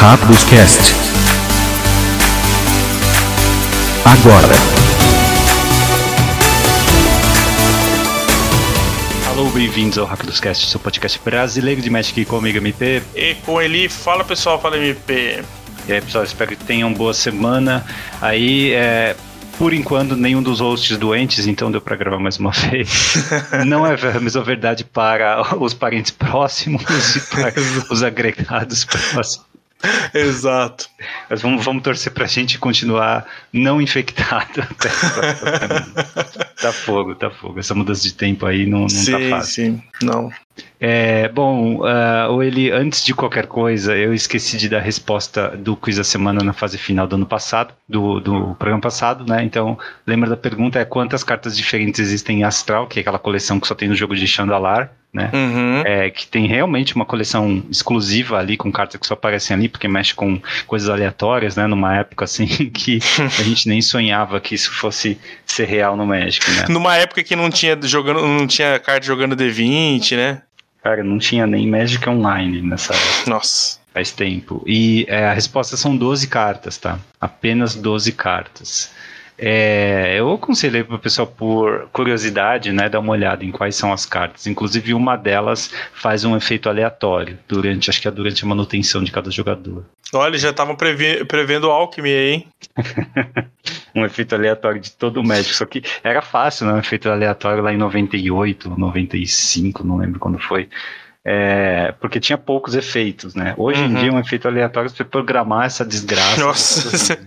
Rápidos Cast. Agora. Alô, bem-vindos ao Rápidos Cast, seu podcast brasileiro de Magic comigo, MP. E com ele, fala pessoal, fala MP. E aí, pessoal, espero que tenham boa semana. Aí, é, por enquanto, nenhum dos hosts doentes, então deu para gravar mais uma vez. Não é a mesma verdade para os parentes próximos e para os agregados próximos. Exato. Mas vamos, vamos torcer pra gente continuar não infectado Tá fogo, tá fogo. Essa mudança de tempo aí não, não tá sim, tá fácil. Sim, não. É, bom, uh, ele antes de qualquer coisa, eu esqueci de dar a resposta do quiz da semana na fase final do ano passado, do, do programa passado, né? Então, lembra da pergunta: é quantas cartas diferentes existem em Astral, que é aquela coleção que só tem no jogo de Chandalar, né? Uhum. É, que tem realmente uma coleção exclusiva ali, com cartas que só aparecem ali, porque mexe com coisas aleatórias, né? Numa época assim que a gente nem sonhava que isso fosse ser real no Magic, né? Numa época que não tinha jogando, não tinha carta jogando D20, né? Cara, não tinha nem Magic Online nessa época. Nossa. Faz tempo. E é, a resposta são 12 cartas, tá? Apenas 12 cartas. É, eu aconselhei para o pessoal, por curiosidade, né, dar uma olhada em quais são as cartas. Inclusive, uma delas faz um efeito aleatório, durante, acho que é durante a manutenção de cada jogador. Olha, já estavam prevendo aí, hein? um efeito aleatório de todo o médico. Só que era fácil, né? Um efeito aleatório lá em 98, 95, não lembro quando foi. É, porque tinha poucos efeitos, né? Hoje uhum. em dia, um efeito aleatório, você programar essa desgraça. Nossa,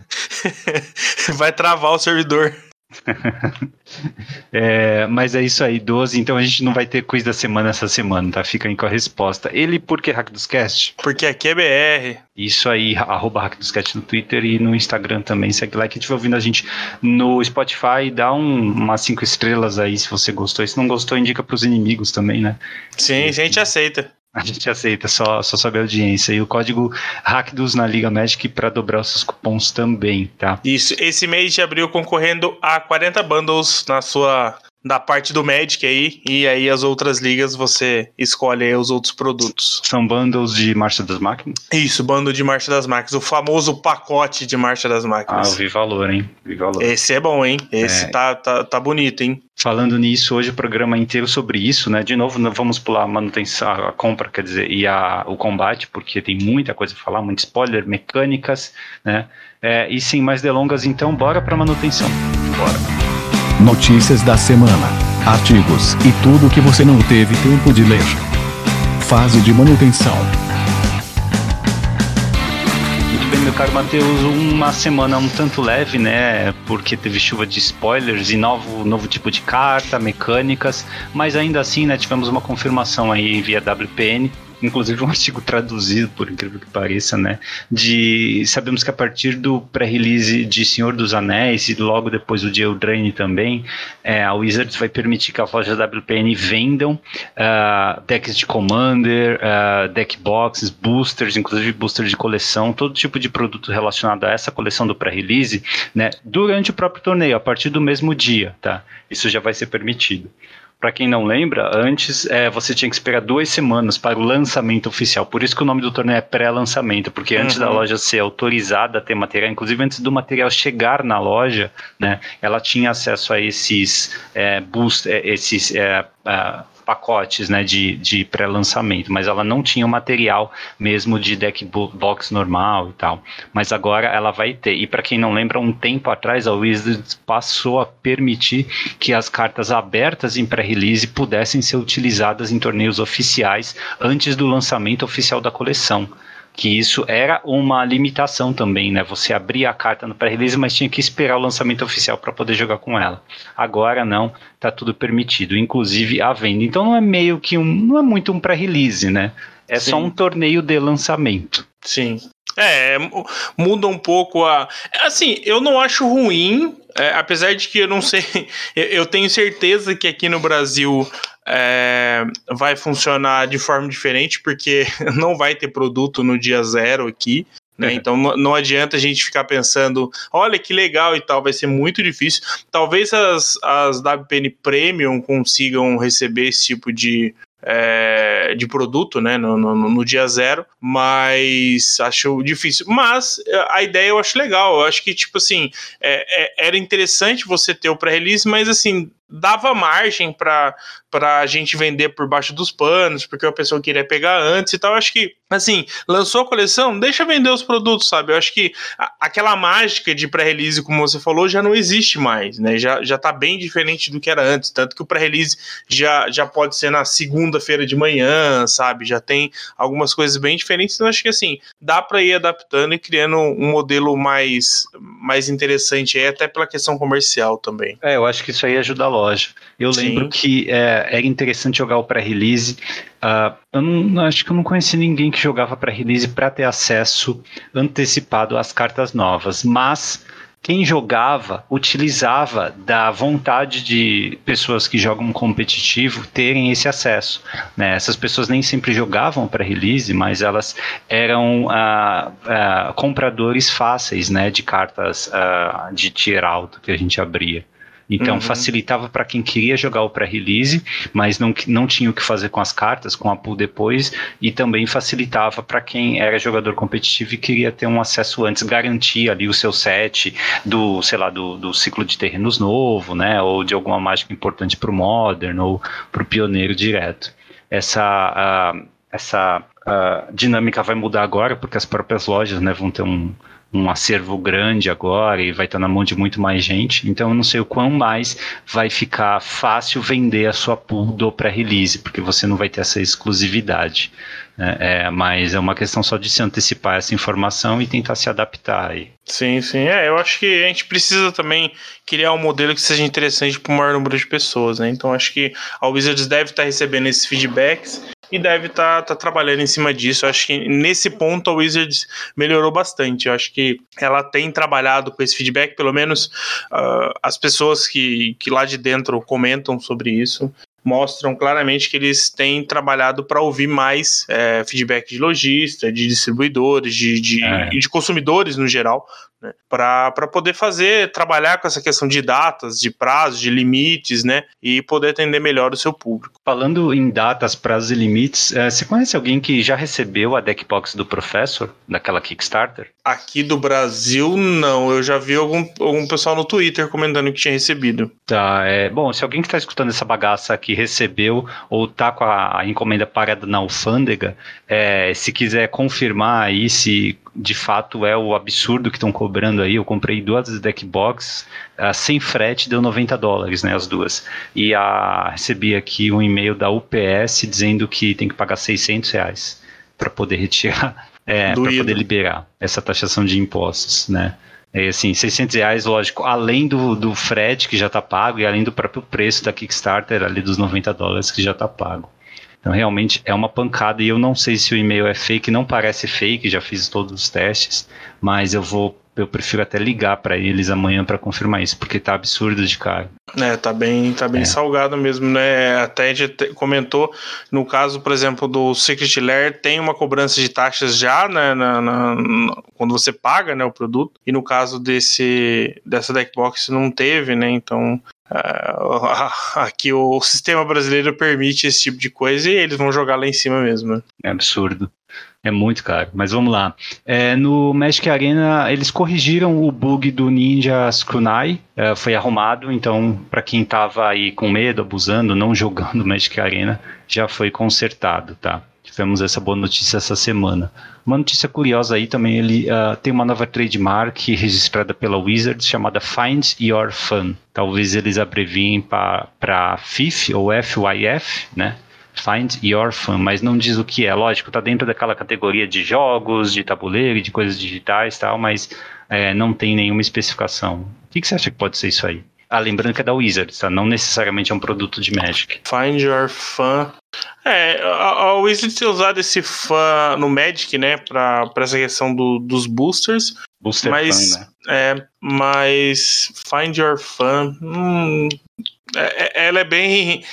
vai travar o servidor. é, mas é isso aí, 12. Então a gente não vai ter quiz da semana essa semana, tá? Fica aí com a resposta. Ele, por que Hack dos Cast? Porque aqui é BR. Isso aí, arroba Hack dos Cast no Twitter e no Instagram também. Segue lá. Quem estiver ouvindo a gente no Spotify, dá um, umas 5 estrelas aí se você gostou. E se não gostou, indica pros inimigos também, né? Sim, a gente aceita. A gente aceita, só, só saber a audiência. E o código HackDos na Liga Magic para dobrar os seus cupons também, tá? Isso, esse mês de abril concorrendo a 40 bundles na sua da parte do Magic aí, e aí as outras ligas você escolhe os outros produtos. São bundles de Marcha das Máquinas? Isso, bundle de Marcha das Máquinas, o famoso pacote de Marcha das Máquinas. Ah, eu vi valor, hein? Vi valor. Esse é bom, hein? Esse é. Tá, tá, tá bonito, hein? Falando nisso, hoje o programa inteiro sobre isso, né? De novo, vamos pular a manutenção, a compra, quer dizer, e a, o combate, porque tem muita coisa a falar, muito spoiler, mecânicas, né? É, e sem mais delongas, então, bora pra manutenção. Bora notícias da semana, artigos e tudo que você não teve tempo de ler. Fase de manutenção. Muito bem, meu caro Matheus, uma semana um tanto leve, né? Porque teve chuva de spoilers e novo, novo tipo de carta, mecânicas, mas ainda assim, né, tivemos uma confirmação aí via WPN inclusive um artigo traduzido, por incrível que pareça, né? De sabemos que a partir do pré-release de Senhor dos Anéis e logo depois o de Eldraine também, é, a Wizards vai permitir que as lojas WPN vendam uh, decks de Commander, uh, deck boxes, boosters, inclusive boosters de coleção, todo tipo de produto relacionado a essa coleção do pré-release, né? Durante o próprio torneio, a partir do mesmo dia, tá? Isso já vai ser permitido para quem não lembra, antes é, você tinha que esperar duas semanas para o lançamento oficial. Por isso que o nome do torneio é pré-lançamento, porque antes uhum. da loja ser autorizada a ter material, inclusive antes do material chegar na loja, né, ela tinha acesso a esses é, boost, é, esses é, pacotes né, de, de pré-lançamento, mas ela não tinha o material mesmo de deck box normal e tal. Mas agora ela vai ter. E para quem não lembra, um tempo atrás a Wizards passou a permitir que as cartas abertas em pré-release pudessem ser utilizadas em torneios oficiais antes do lançamento oficial da coleção que isso era uma limitação também, né? Você abria a carta no pré-release, mas tinha que esperar o lançamento oficial para poder jogar com ela. Agora não, tá tudo permitido, inclusive a venda. Então não é meio que um, não é muito um pré-release, né? É Sim. só um torneio de lançamento. Sim. É, muda um pouco a. Assim, eu não acho ruim, é, apesar de que eu não sei. Eu tenho certeza que aqui no Brasil é, vai funcionar de forma diferente, porque não vai ter produto no dia zero aqui. Né? É. Então não adianta a gente ficar pensando, olha que legal e tal, vai ser muito difícil. Talvez as, as WPN Premium consigam receber esse tipo de, é, de produto, né, no, no, no, dia zero, mas acho difícil. Mas é, a ideia eu acho legal, eu acho que, tipo assim, é, é era interessante você ter o pré-release, mas assim, dava margem para a gente vender por baixo dos panos, porque a pessoa queria pegar antes e tal. Acho que, assim, lançou a coleção, deixa vender os produtos, sabe? Eu acho que a, aquela mágica de pré-release, como você falou, já não existe mais, né? Já, já tá bem diferente do que era antes. Tanto que o pré-release já, já pode ser na segunda-feira de manhã, sabe? Já tem algumas coisas bem diferentes. Então, acho que, assim, dá para ir adaptando e criando um modelo mais, mais interessante aí, até pela questão comercial também. É, eu acho que isso aí ajuda logo Eu Sim. lembro que é, era interessante jogar o pré-release. Uh, eu não, acho que eu não conheci ninguém que jogava pré-release para ter acesso antecipado às cartas novas, mas quem jogava utilizava da vontade de pessoas que jogam competitivo terem esse acesso. Né? Essas pessoas nem sempre jogavam para release, mas elas eram uh, uh, compradores fáceis né, de cartas de tier alto que a gente abria. Então uhum. facilitava para quem queria jogar o pré-release, mas não, não tinha o que fazer com as cartas, com a pool depois, e também facilitava para quem era jogador competitivo e queria ter um acesso antes, garantir ali o seu set do, sei lá, do, do ciclo de terrenos novo, né, ou de alguma mágica importante para o Modern ou para o Pioneiro direto. Essa, uh, essa uh, dinâmica vai mudar agora, porque as próprias lojas né, vão ter um, um acervo grande agora e vai estar na mão de muito mais gente. Então eu não sei o quão mais vai ficar fácil vender a sua pool do pré-release, porque você não vai ter essa exclusividade. Né? É, mas é uma questão só de se antecipar essa informação e tentar se adaptar aí. Sim, sim. É, eu acho que a gente precisa também criar um modelo que seja interessante para o maior número de pessoas, né? Então acho que a Wizards deve estar recebendo esses feedbacks e deve estar tá, tá trabalhando em cima disso. Eu acho que nesse ponto a Wizards melhorou bastante. Eu acho que ela tem trabalhado com esse feedback, pelo menos uh, as pessoas que, que lá de dentro comentam sobre isso mostram claramente que eles têm trabalhado para ouvir mais é, feedback de lojista, de distribuidores, de, de, é. de consumidores no geral, né? Para poder fazer, trabalhar com essa questão de datas, de prazos, de limites, né? E poder atender melhor o seu público. Falando em datas, prazos e limites, é, você conhece alguém que já recebeu a deckbox do Professor, daquela Kickstarter? Aqui do Brasil, não. Eu já vi algum, algum pessoal no Twitter comentando que tinha recebido. Tá, é. Bom, se alguém que está escutando essa bagaça aqui recebeu ou tá com a, a encomenda parada na alfândega, é, se quiser confirmar aí se de fato é o absurdo que estão cobrando aí. Eu comprei duas deck box uh, sem frete, deu 90 dólares, né, as duas. E a, recebi aqui um e-mail da UPS dizendo que tem que pagar 600 reais para poder retirar, é, para poder liberar essa taxação de impostos, né. É assim, 600 reais, lógico, além do, do frete que já está pago e além do próprio preço da Kickstarter ali dos 90 dólares que já está pago. Então realmente é uma pancada e eu não sei se o e-mail é fake, não parece fake, já fiz todos os testes, mas eu vou eu prefiro até ligar para eles amanhã para confirmar isso, porque tá absurdo de caro. É, tá bem, tá bem é. salgado mesmo, né? Até a gente comentou, no caso, por exemplo, do Secret Lair, tem uma cobrança de taxas já, né, na, na, na, quando você paga, né, o produto, e no caso desse, dessa deckbox não teve, né, então aqui o sistema brasileiro permite esse tipo de coisa e eles vão jogar lá em cima mesmo. É absurdo. É muito caro. Mas vamos lá. É, no Magic Arena, eles corrigiram o bug do Ninja Skunai. É, foi arrumado, então, para quem estava aí com medo, abusando, não jogando Magic Arena, já foi consertado, tá? Tivemos essa boa notícia essa semana. Uma notícia curiosa aí também, ele uh, tem uma nova trademark registrada pela Wizards chamada Find Your Fun. Talvez eles abreviem para FIF ou FYF, né? Find Your Fun, mas não diz o que é. Lógico, está dentro daquela categoria de jogos, de tabuleiro, de coisas digitais tal, mas é, não tem nenhuma especificação. O que, que você acha que pode ser isso aí? Ah, lembrando que é da Wizards, tá? Não necessariamente é um produto de Magic. Find Your Fun. É, a, a Wizards tem usado esse fã no Magic, né? Pra, pra essa questão do, dos boosters. Booster mas, Fun, né? É, mas Find Your Fun. Hum, é, é ela é bem.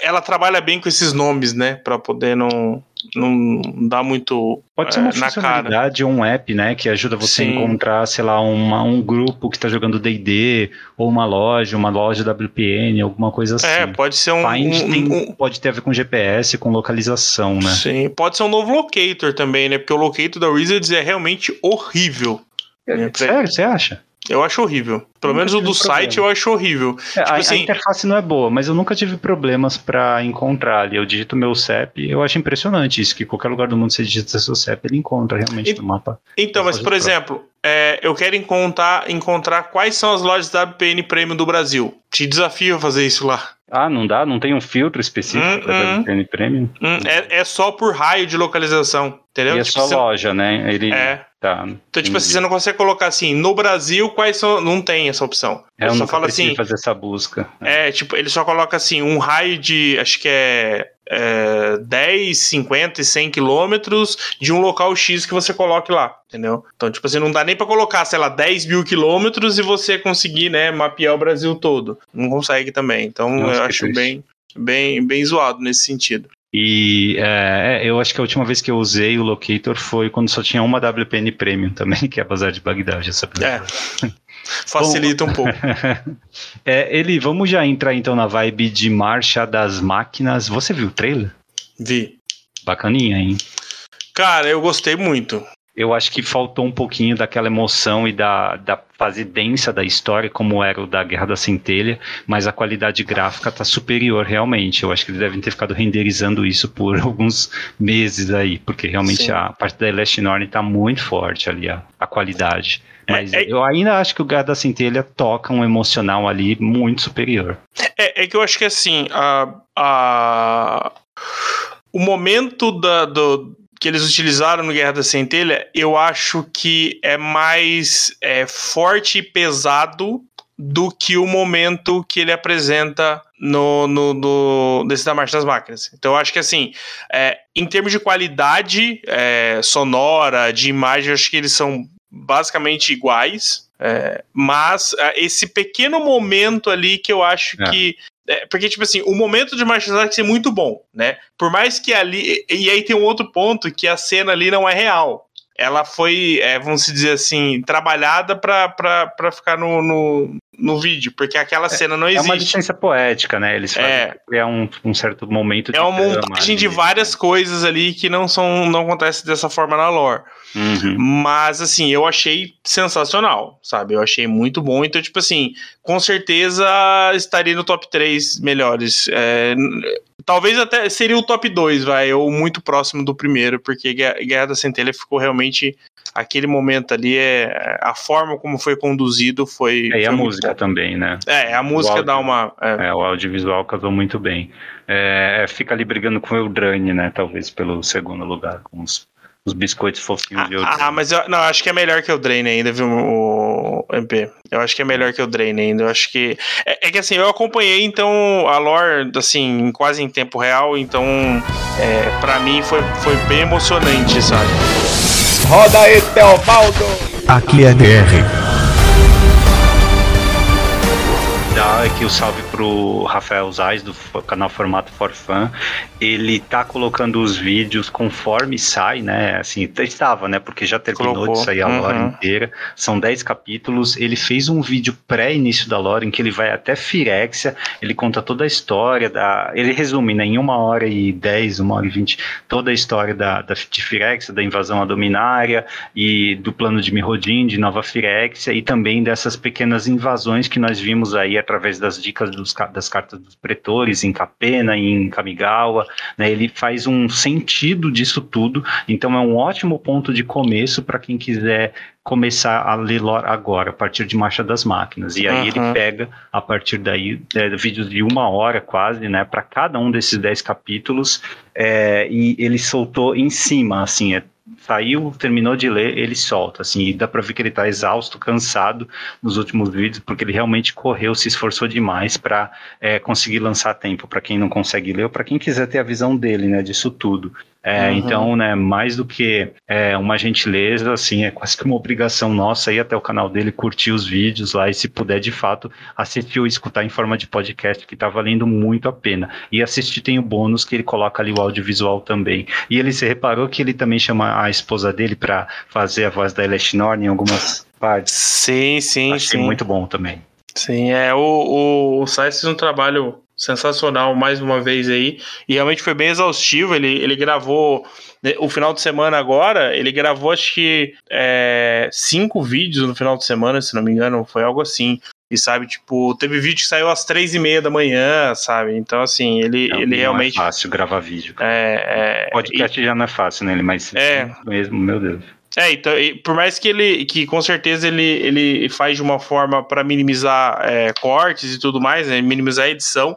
Ela trabalha bem com esses nomes, né? Pra poder não não dá muito Pode ser uma é, funcionalidade ou um app, né, que ajuda você Sim. a encontrar, sei lá, uma, um grupo que está jogando D&D, ou uma loja, uma loja WPN, alguma coisa assim. É, pode ser um, Find um, tem, um, Pode ter a ver com GPS, com localização, né? Sim, pode ser um novo locator também, né, porque o locator da Wizards é realmente horrível. É, sério, você acha? Eu acho horrível. Pelo menos o do site eu acho horrível. É, tipo a, assim, a, interface não é boa, mas eu nunca tive problemas para encontrar ali. Eu digito meu CEP, eu acho impressionante isso, que qualquer lugar do mundo você digita seu CEP, ele encontra realmente e, no mapa. Então, mas por exemplo, é, eu quero encontrar, encontrar quais são as lojas da WPN Premium do Brasil. Te desafio a fazer isso lá. Ah, não dá? Não tem um filtro específico hum, para hum, WPN Premium? Hum, é, é só por raio de localização, entendeu? E é tipo, só você... loja, né? Ele... É. Tá, então, tipo assim, você não consegue colocar assim, no Brasil, quais são. Não tem essa opção. É, eu só fala assim. fazer essa busca. É. é, tipo, ele só coloca assim, um raio de. Acho que é, é 10, 50 e 100 quilômetros de um local X que você coloque lá, entendeu? Então, tipo assim, não dá nem pra colocar, sei lá, 10 mil quilômetros e você conseguir, né, mapear o Brasil todo. Não consegue também. Então, Nossa, eu acho bem, bem, bem zoado nesse sentido. E é, é, eu acho que a última vez que eu usei o Locator foi quando só tinha uma WPN Premium também, que é a Bazar de Bagdá, já sabia. É. Facilita Bom, um pouco. é, ele, vamos já entrar então na vibe de marcha das máquinas. Você viu o trailer? Vi. Bacaninha, hein? Cara, eu gostei muito eu acho que faltou um pouquinho daquela emoção e da, da fase densa da história, como era o da Guerra da Centelha, mas a qualidade gráfica está superior realmente. Eu acho que eles devem ter ficado renderizando isso por alguns meses aí, porque realmente Sim. a parte da Last Norn está muito forte ali, a, a qualidade. É, mas é, eu ainda acho que o Guerra da Centelha toca um emocional ali muito superior. É, é que eu acho que assim, a, a, o momento da, do, que eles utilizaram no Guerra da Centelha, eu acho que é mais é, forte e pesado do que o momento que ele apresenta no, no, no desse da Marcha das Máquinas. Então eu acho que assim, é, em termos de qualidade é, sonora, de imagem, eu acho que eles são basicamente iguais. É, mas é, esse pequeno momento ali que eu acho é. que é, porque, tipo assim, o momento de martial arts é muito bom, né? Por mais que ali. E, e aí tem um outro ponto que a cena ali não é real. Ela foi, é, vamos dizer assim, trabalhada para ficar no, no, no vídeo, porque aquela é, cena não existe. É uma licença poética, né? Eles fazem é, é um, um certo momento de É uma montagem de várias coisas ali que não são não acontece dessa forma na lore. Uhum. Mas, assim, eu achei sensacional, sabe? Eu achei muito bom. Então, tipo assim, com certeza estaria no top 3 melhores. É, talvez até seria o top 2, vai, ou muito próximo do primeiro, porque Guerra da Centelha ficou realmente. Aquele momento ali, é, a forma como foi conduzido foi. É, e a música bom. também, né? É, a música áudio, dá uma. É. é. o audiovisual casou muito bem. É, fica ali brigando com o Eldraine, né? Talvez pelo segundo lugar, com os os biscoitos fofinhos ah, de Ah, mas eu não, acho que é melhor que o Drain ainda, viu, o MP? Eu acho que é melhor que o Drain ainda. Eu acho que. É, é, que assim, eu acompanhei então a lore, assim, quase em tempo real, então é, pra mim foi, foi bem emocionante, sabe? Roda aí, Teobaldo! Aqui é DR dar aqui o salve pro Rafael Zais, do canal Formato for Fun. Ele tá colocando os vídeos conforme sai, né? Assim, estava, né? Porque já terminou Colocou. de sair a lore uhum. inteira. São 10 capítulos. Ele fez um vídeo pré-início da lore em que ele vai até Firexia. Ele conta toda a história da. Ele resume, né? Em uma hora e 10, uma hora e 20, toda a história da, da, de Firexia, da invasão à Dominária e do plano de Mirrodin, de Nova Firexia e também dessas pequenas invasões que nós vimos aí através das dicas dos, das cartas dos pretores em Capena, em Kamigawa, né? Ele faz um sentido disso tudo, então é um ótimo ponto de começo para quem quiser começar a ler lore agora, a partir de Marcha das Máquinas. E aí uhum. ele pega, a partir daí, é, vídeos de uma hora quase, né, para cada um desses dez capítulos, é, e ele soltou em cima, assim, é saiu, terminou de ler, ele solta, assim, e dá pra ver que ele tá exausto, cansado nos últimos vídeos, porque ele realmente correu, se esforçou demais para é, conseguir lançar tempo para quem não consegue ler ou para quem quiser ter a visão dele, né, disso tudo. É, uhum. Então, né, mais do que é, uma gentileza, assim, é quase que uma obrigação nossa ir até o canal dele, curtir os vídeos lá e, se puder, de fato, assistir ou escutar em forma de podcast, que tá valendo muito a pena. E assistir tem o bônus que ele coloca ali o audiovisual também. E ele se reparou que ele também chama a esposa dele para fazer a voz da Elesh Norn em algumas partes. Sim, sim, Achei sim. muito bom também. Sim, é, o, o, o Sais fez um trabalho sensacional mais uma vez aí, e realmente foi bem exaustivo, ele, ele gravou né, o final de semana agora, ele gravou acho que é, cinco vídeos no final de semana, se não me engano, foi algo assim. E sabe, tipo, teve vídeo que saiu às três e meia da manhã, sabe? Então, assim, ele, não, ele não realmente. É fácil gravar vídeo. É, é, Podcast e... já não é fácil, né? Mas é. mesmo, meu Deus. É, então, por mais que ele, que com certeza ele, ele faz de uma forma para minimizar é, cortes e tudo mais, né, minimizar a edição,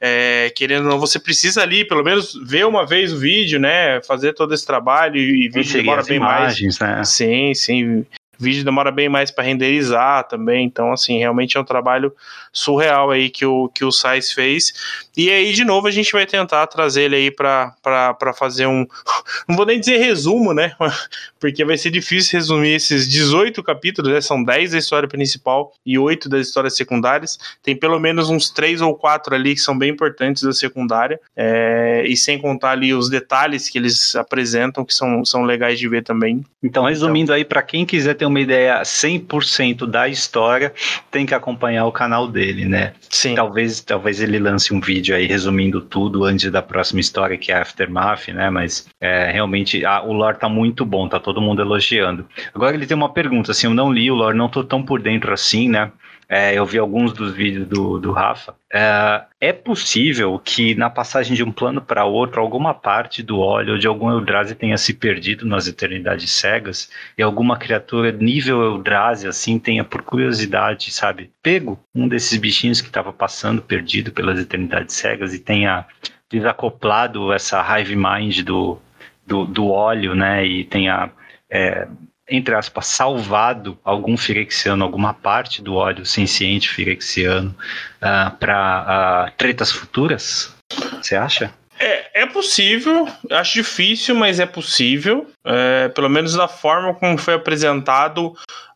é, querendo ou não, você precisa ali, pelo menos, ver uma vez o vídeo, né, fazer todo esse trabalho e, vídeo demora bem imagens, mais. Né? Sim, sim vídeo demora bem mais para renderizar também, então assim, realmente é um trabalho surreal aí que o, que o Sais fez. E aí, de novo, a gente vai tentar trazer ele aí para fazer um. Não vou nem dizer resumo, né? Porque vai ser difícil resumir esses 18 capítulos, né? São 10 da história principal e 8 das histórias secundárias. Tem pelo menos uns 3 ou 4 ali que são bem importantes da secundária. É... E sem contar ali os detalhes que eles apresentam, que são, são legais de ver também. Então, resumindo então... aí, para quem quiser ter uma ideia 100% da história, tem que acompanhar o canal dele, né? Sim. Talvez, talvez ele lance um vídeo aí resumindo tudo antes da próxima história, que é Aftermath, né? Mas é, realmente a, o lore tá muito bom, tá todo mundo elogiando. Agora ele tem uma pergunta, assim, eu não li o lore, não tô tão por dentro assim, né? É, eu vi alguns dos vídeos do, do Rafa. É, é possível que na passagem de um plano para outro, alguma parte do óleo de algum Eldrazi tenha se perdido nas eternidades cegas e alguma criatura nível Eldrazi, assim, tenha por curiosidade, sabe, pego um desses bichinhos que estava passando perdido pelas eternidades cegas e tenha desacoplado essa hive mind do, do, do óleo, né, e tenha é, entre aspas, salvado algum firexiano, alguma parte do óleo senciente firexiano uh, ah, para uh, tretas futuras? Você acha? É, é possível, acho difícil, mas é possível. É, pelo menos da forma como foi apresentado,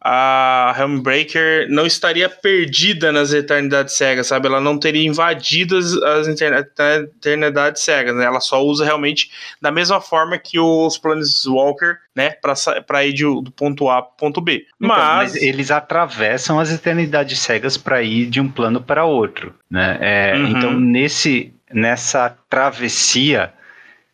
a Helmbreaker não estaria perdida nas eternidades cegas, sabe? Ela não teria invadido as eternidades cegas, né? Ela só usa realmente da mesma forma que os Planeswalker, né? Para ir de, do ponto A para ponto B. Então, mas... mas... eles atravessam as eternidades cegas para ir de um plano para outro, né? É, uhum. Então, nesse, nessa travessia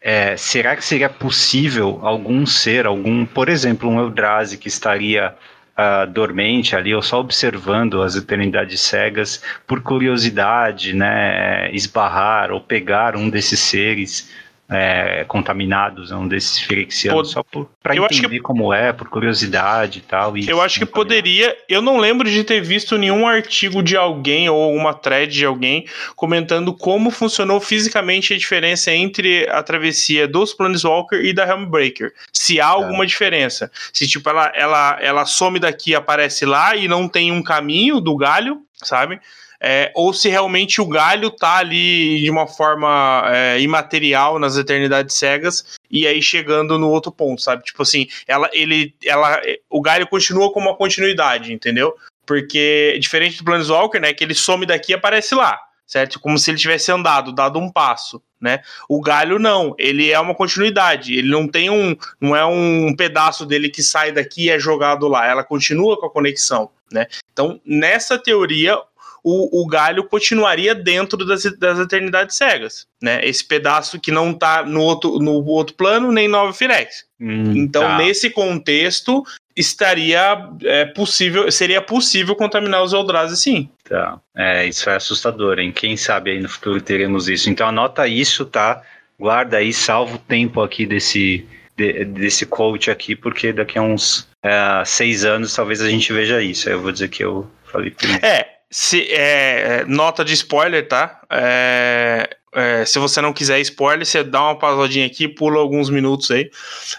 é, será que seria possível algum ser, algum, por exemplo, um Eldrazi que estaria uh, dormente ali ou só observando as eternidades cegas por curiosidade, né, esbarrar ou pegar um desses seres é, contaminados, um desses firexianos, só para entender que, como é, por curiosidade e tal. E eu acho que poderia. Eu não lembro de ter visto nenhum artigo de alguém ou uma thread de alguém comentando como funcionou fisicamente a diferença entre a travessia dos Planeswalker e da Helmbreaker. Se há alguma é. diferença. Se, tipo, ela, ela, ela some daqui aparece lá e não tem um caminho do galho, sabe? É, ou se realmente o galho tá ali de uma forma é, imaterial nas eternidades cegas e aí chegando no outro ponto, sabe? Tipo assim, ela, ele, ela, o galho continua como uma continuidade, entendeu? Porque diferente do Planeswalker, né, que ele some daqui e aparece lá, certo? Como se ele tivesse andado, dado um passo, né? O galho não, ele é uma continuidade, ele não tem um, não é um pedaço dele que sai daqui e é jogado lá, ela continua com a conexão, né? Então, nessa teoria, o, o galho continuaria dentro das, das eternidades cegas, né? Esse pedaço que não tá no outro, no outro plano, nem Nova Firex. Hum, então, tá. nesse contexto, estaria é, possível, seria possível contaminar os Eldrazi sim. Tá. É, isso é assustador, hein? Quem sabe aí no futuro teremos isso. Então anota isso, tá? Guarda aí, salva o tempo aqui desse, de, desse coach aqui, porque daqui a uns é, seis anos talvez a gente veja isso. Aí eu vou dizer que eu falei isso. É, se, é, nota de spoiler, tá? É, é, se você não quiser spoiler, você dá uma pausadinha aqui, pula alguns minutos aí.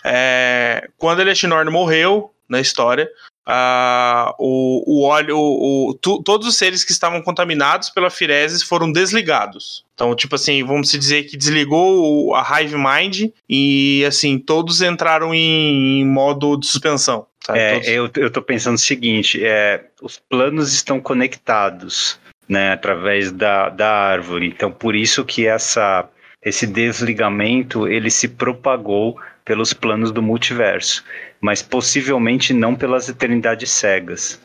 É, quando Elestinor morreu na história, o, o óleo, o, o tu, todos os seres que estavam contaminados pela Fireses foram desligados. Então, tipo assim, vamos dizer que desligou a Hive Mind e, assim, todos entraram em, em modo de suspensão. É, todos... eu, eu tô pensando o seguinte, é, os planos estão conectados, né, através da, da árvore. Então, por isso que essa, esse desligamento, ele se propagou pelos planos do multiverso, mas possivelmente não pelas eternidades cegas.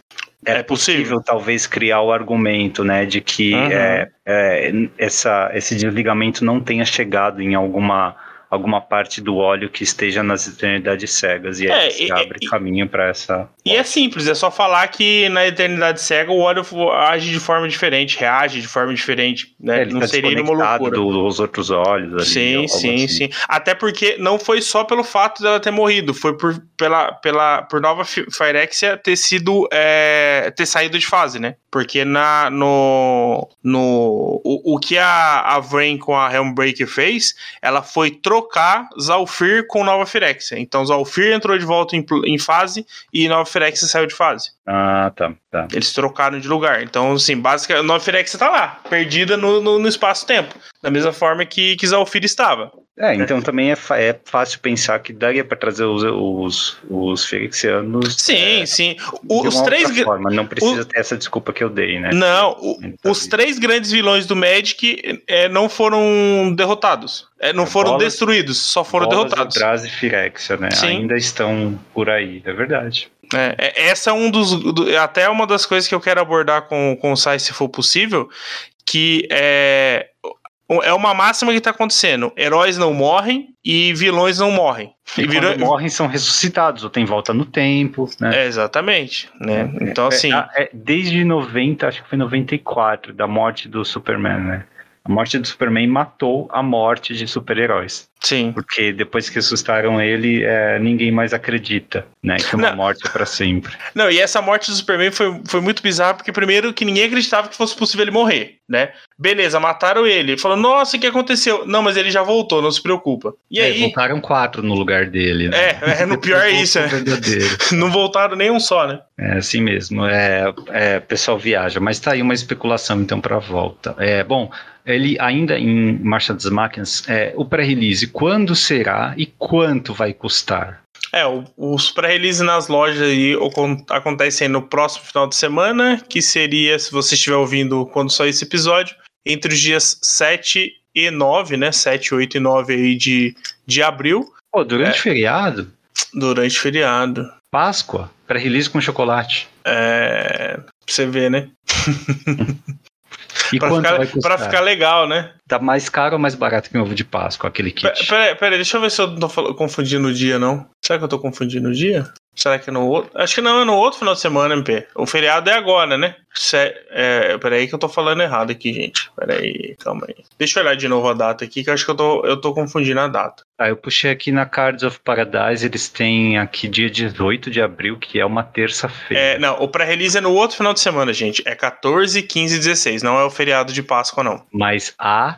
É, é possível. possível. talvez criar o argumento, né, de que uhum. é, é, essa, esse desligamento não tenha chegado em alguma alguma parte do óleo que esteja nas eternidades cegas e aí é, abre e, caminho para essa. E é simples, é só falar que na eternidade cega o óleo age de forma diferente, reage de forma diferente, né? É, não tá seria uma loucura. dos outros óleos ali, Sim, sim, assim. sim. Até porque não foi só pelo fato dela ter morrido, foi por pela, pela por Nova Phyrexia ter sido é, ter saído de fase, né? Porque na, no, no o, o que a, a Vrain com a Helmbreaker fez, ela foi trocar Zalfir com Nova Phyrexia. Então Zalfir entrou de volta em, em fase e Nova Phyrexia saiu de fase. Ah, tá, tá. Eles trocaram de lugar. Então, assim, basicamente, Nova Phyrexia tá lá, perdida no, no, no espaço-tempo. Da mesma forma que, que Zalfir estava. É, então também é, é fácil pensar que daria para trazer os, os, os Ferexianos. Sim, é, sim. os três. Forma. Não precisa o, ter essa desculpa que eu dei, né? Não, o, os três grandes vilões do Magic é, não foram derrotados. É, não foram bolas, destruídos, só foram bolas derrotados. Draz e Firexia, né? Sim. Ainda estão por aí, é verdade. É, é, essa é um dos. Do, até uma das coisas que eu quero abordar com, com o Sai, se for possível, que é é uma máxima que está acontecendo. Heróis não morrem e vilões não morrem. E, e quando morrem são ressuscitados, ou tem volta no tempo, né? É, exatamente, né? É, então, assim... É, é, desde 90, acho que foi 94, da morte do Superman, né? A morte do Superman matou a morte de super-heróis. Sim. Porque depois que ressuscitaram ele, é, ninguém mais acredita, né? Que uma não. morte é pra sempre. Não, e essa morte do Superman foi, foi muito bizarra, porque primeiro que ninguém acreditava que fosse possível ele morrer, né? Beleza, mataram ele. Falou, nossa, o que aconteceu? Não, mas ele já voltou, não se preocupa. E é, aí. Voltaram quatro no lugar dele, né? É, é no pior é isso, né? não voltaram nenhum só, né? É assim mesmo. É, é, pessoal viaja, mas tá aí uma especulação então pra volta. É, bom, ele ainda em Marcha das Máquinas, é, o pré-release, quando será e quanto vai custar? É, os pré-release nas lojas aí acontecem no próximo final de semana, que seria, se você estiver ouvindo quando sair esse episódio, entre os dias 7 e 9, né? 7, 8 e 9 aí de, de abril. Pô, durante é, feriado? Durante feriado. Páscoa, pré-release com chocolate. É. Pra você ver, né? E pra, ficar, pra ficar legal, né? Tá mais caro ou mais barato que um ovo de Páscoa, aquele kit? Pera, pera, deixa eu ver se eu não tô confundindo o dia, não. Será que eu tô confundindo o dia? Será que é no outro? Acho que não, é no outro final de semana, MP. O feriado é agora, né? É, peraí que eu tô falando errado aqui, gente. Peraí, calma aí. Deixa eu olhar de novo a data aqui, que eu acho que eu tô, eu tô confundindo a data. Ah, eu puxei aqui na Cards of Paradise, eles têm aqui dia 18 de abril, que é uma terça-feira. É, não, o pré-release é no outro final de semana, gente. É 14, 15 e 16, não é o feriado de Páscoa, não. Mas há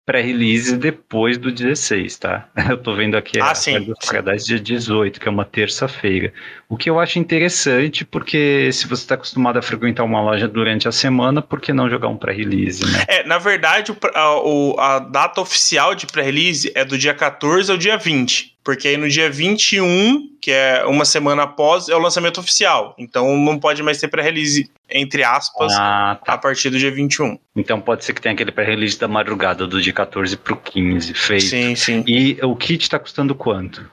pré-release depois do 16, tá? Eu tô vendo aqui ah, a Paradise dia 18, que é uma terça-feira. O que eu acho interessante, porque se você está acostumado a frequentar uma loja durante a semana, por que não jogar um pré-release, né? É, na verdade, a, a data oficial de pré-release é do dia 14 ao dia 20. Porque aí no dia 21, que é uma semana após, é o lançamento oficial. Então não pode mais ter pré-release, entre aspas, ah, tá. a partir do dia 21. Então pode ser que tenha aquele pré-release da madrugada, do dia 14 pro 15, feito. Sim, sim. E o kit tá custando quanto?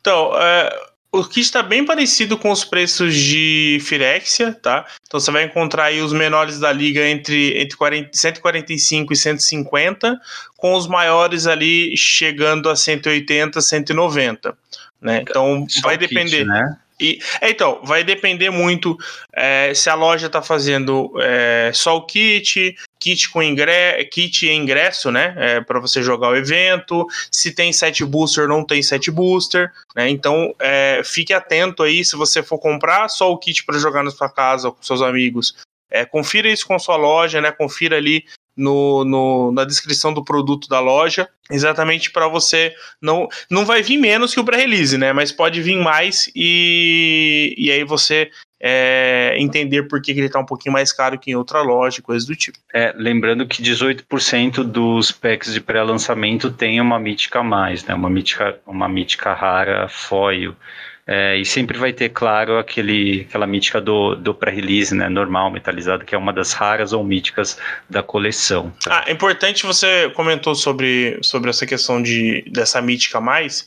Então, é, o kit está bem parecido com os preços de Firexia, tá? Então você vai encontrar aí os menores da liga entre, entre 40, 145 e 150, com os maiores ali chegando a 180, 190. Né? Então Só vai depender. Kit, né? E, é, então, vai depender muito é, se a loja está fazendo é, só o kit, kit com ingresso, kit e ingresso, né? É, para você jogar o evento, se tem set booster ou não tem set booster, né? Então é, fique atento aí se você for comprar só o kit para jogar na sua casa ou com seus amigos. É, confira isso com sua loja, né? Confira ali no, no, na descrição do produto da loja, exatamente para você não não vai vir menos que o pré-release, né? Mas pode vir mais e, e aí você é, entender por que, ele está um pouquinho mais caro que em outra loja, coisas do tipo. É, lembrando que 18% dos packs de pré-lançamento tem uma mítica a mais, né? Uma mítica, uma mítica rara foil. É, e sempre vai ter, claro, aquele, aquela mítica do, do pré-release, né, normal, metalizado, que é uma das raras ou míticas da coleção. Ah, é importante, você comentou sobre, sobre essa questão de, dessa mítica mais.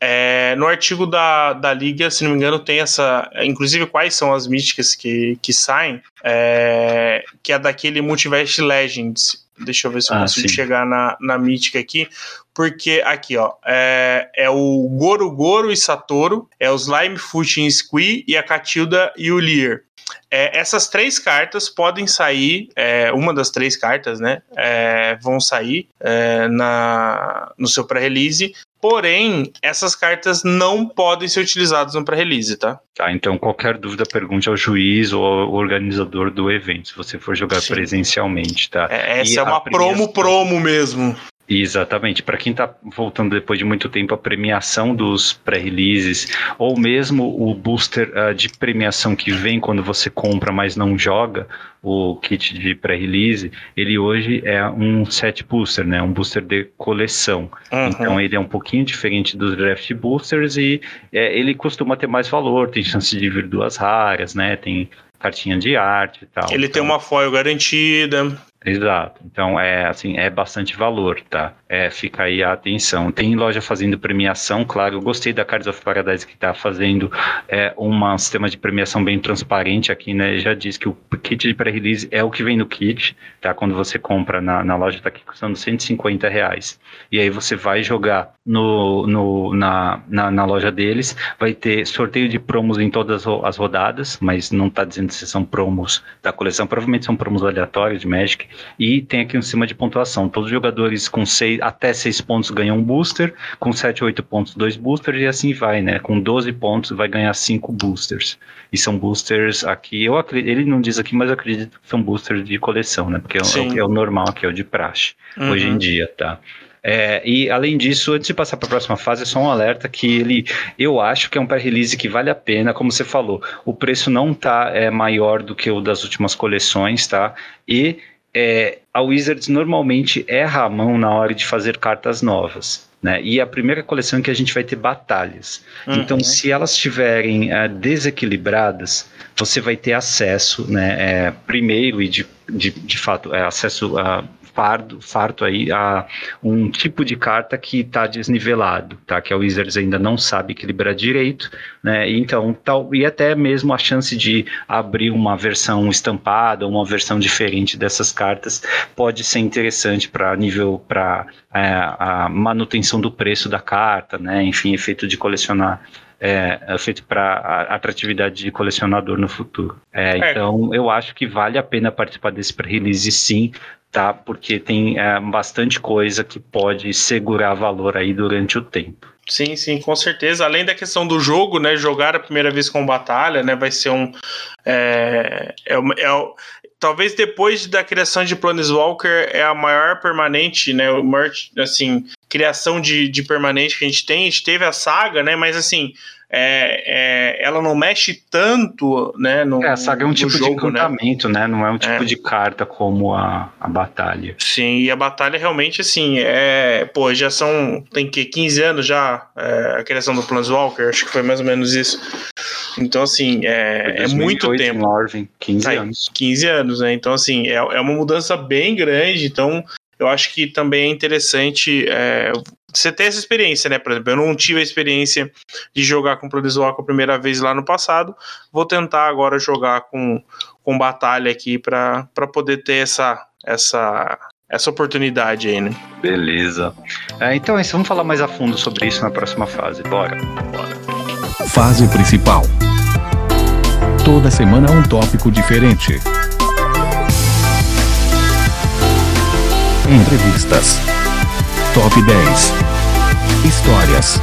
É, no artigo da, da Liga, se não me engano, tem essa. Inclusive, quais são as míticas que, que saem, é, que é daquele Multiverse Legends. Deixa eu ver se eu ah, consigo sim. chegar na, na mítica aqui. Porque aqui, ó, é, é o Goro Goro e Satoru, é o Slime Foot Squee e a Catilda e o Lear. É, essas três cartas podem sair, é, uma das três cartas, né? É, vão sair é, na, no seu pré-release Porém, essas cartas não podem ser utilizadas no pré-release, tá? Tá, então qualquer dúvida pergunte ao juiz ou ao organizador do evento, se você for jogar Sim. presencialmente, tá? É, essa e é uma promo promo mesmo. Exatamente. Para quem está voltando depois de muito tempo a premiação dos pré-releases, ou mesmo o booster uh, de premiação que vem quando você compra, mas não joga o kit de pré-release, ele hoje é um set booster, né? Um booster de coleção. Uhum. Então ele é um pouquinho diferente dos draft boosters e é, ele costuma ter mais valor, tem chance de vir duas raras, né? Tem cartinha de arte e tal. Ele então, tem uma foil garantida. Exato. Então é assim, é bastante valor, tá? É, fica aí a atenção. Tem loja fazendo premiação, claro. Eu gostei da Cards of Paradise que está fazendo é, um sistema de premiação bem transparente aqui, né? Já diz que o kit de pré-release é o que vem no kit, tá? Quando você compra na, na loja, está aqui custando 150 reais. E aí você vai jogar no, no, na, na, na, loja deles, vai ter sorteio de promos em todas as rodadas, mas não está dizendo se são promos da coleção, provavelmente são promos aleatórios de Magic. E tem aqui um sistema de pontuação. Todos os jogadores com seis até 6 pontos ganha um booster, com 7, 8 pontos, dois boosters, e assim vai, né? Com 12 pontos vai ganhar 5 boosters. E são boosters aqui, eu acredito, ele não diz aqui, mas eu acredito que são boosters de coleção, né? Porque é, é, é o normal aqui, é o de praxe, uhum. hoje em dia, tá? É, e além disso, antes de passar para a próxima fase, é só um alerta que ele, eu acho que é um pré-release que vale a pena, como você falou, o preço não tá é, maior do que o das últimas coleções, tá? E é, a Wizards normalmente erra a mão na hora de fazer cartas novas. Né? E é a primeira coleção que a gente vai ter batalhas. Uhum. Então, se elas estiverem é, desequilibradas, você vai ter acesso, né, é, primeiro e de, de, de fato, é, acesso a fardo, farto aí a um tipo de carta que está desnivelado, tá? Que a Wizards ainda não sabe equilibrar direito, né? Então, tal, e até mesmo a chance de abrir uma versão estampada, uma versão diferente dessas cartas pode ser interessante para nível para é, a manutenção do preço da carta, né? Enfim, efeito de colecionar é, é feito para atratividade de colecionador no futuro. É, é. Então, eu acho que vale a pena participar desse pre-release sim, tá? Porque tem é, bastante coisa que pode segurar valor aí durante o tempo. Sim, sim, com certeza. Além da questão do jogo, né? Jogar a primeira vez com batalha, né? Vai ser um. É, é, é, talvez depois da criação de Planeswalker é a maior permanente, né? O maior, assim, criação de, de permanente que a gente tem. A gente teve a saga, né? Mas assim, é, é, ela não mexe tanto, né? No, é, a saga é um tipo jogo, de né? encantamento, né? né? Não é um tipo é. de carta como a, a batalha. Sim, e a batalha realmente, assim, é. Pô, já são. Tem que 15 anos já é, a criação do Planeswalker, acho que foi mais ou menos isso. Então, assim, é, é muito tempo. Marvin, 15 Aí, anos. 15 anos, né? Então, assim, é, é uma mudança bem grande. Então, eu acho que também é interessante é, você ter essa experiência, né? Por exemplo, eu não tive a experiência de jogar com Planeswalker a primeira vez lá no passado, vou tentar agora jogar com, com Batalha aqui para poder ter essa, essa, essa oportunidade aí, né? Beleza. É, então é isso, vamos falar mais a fundo sobre isso na próxima fase. Bora. Bora. Fase principal. Toda semana um tópico diferente. Entrevistas. Top 10. Histórias.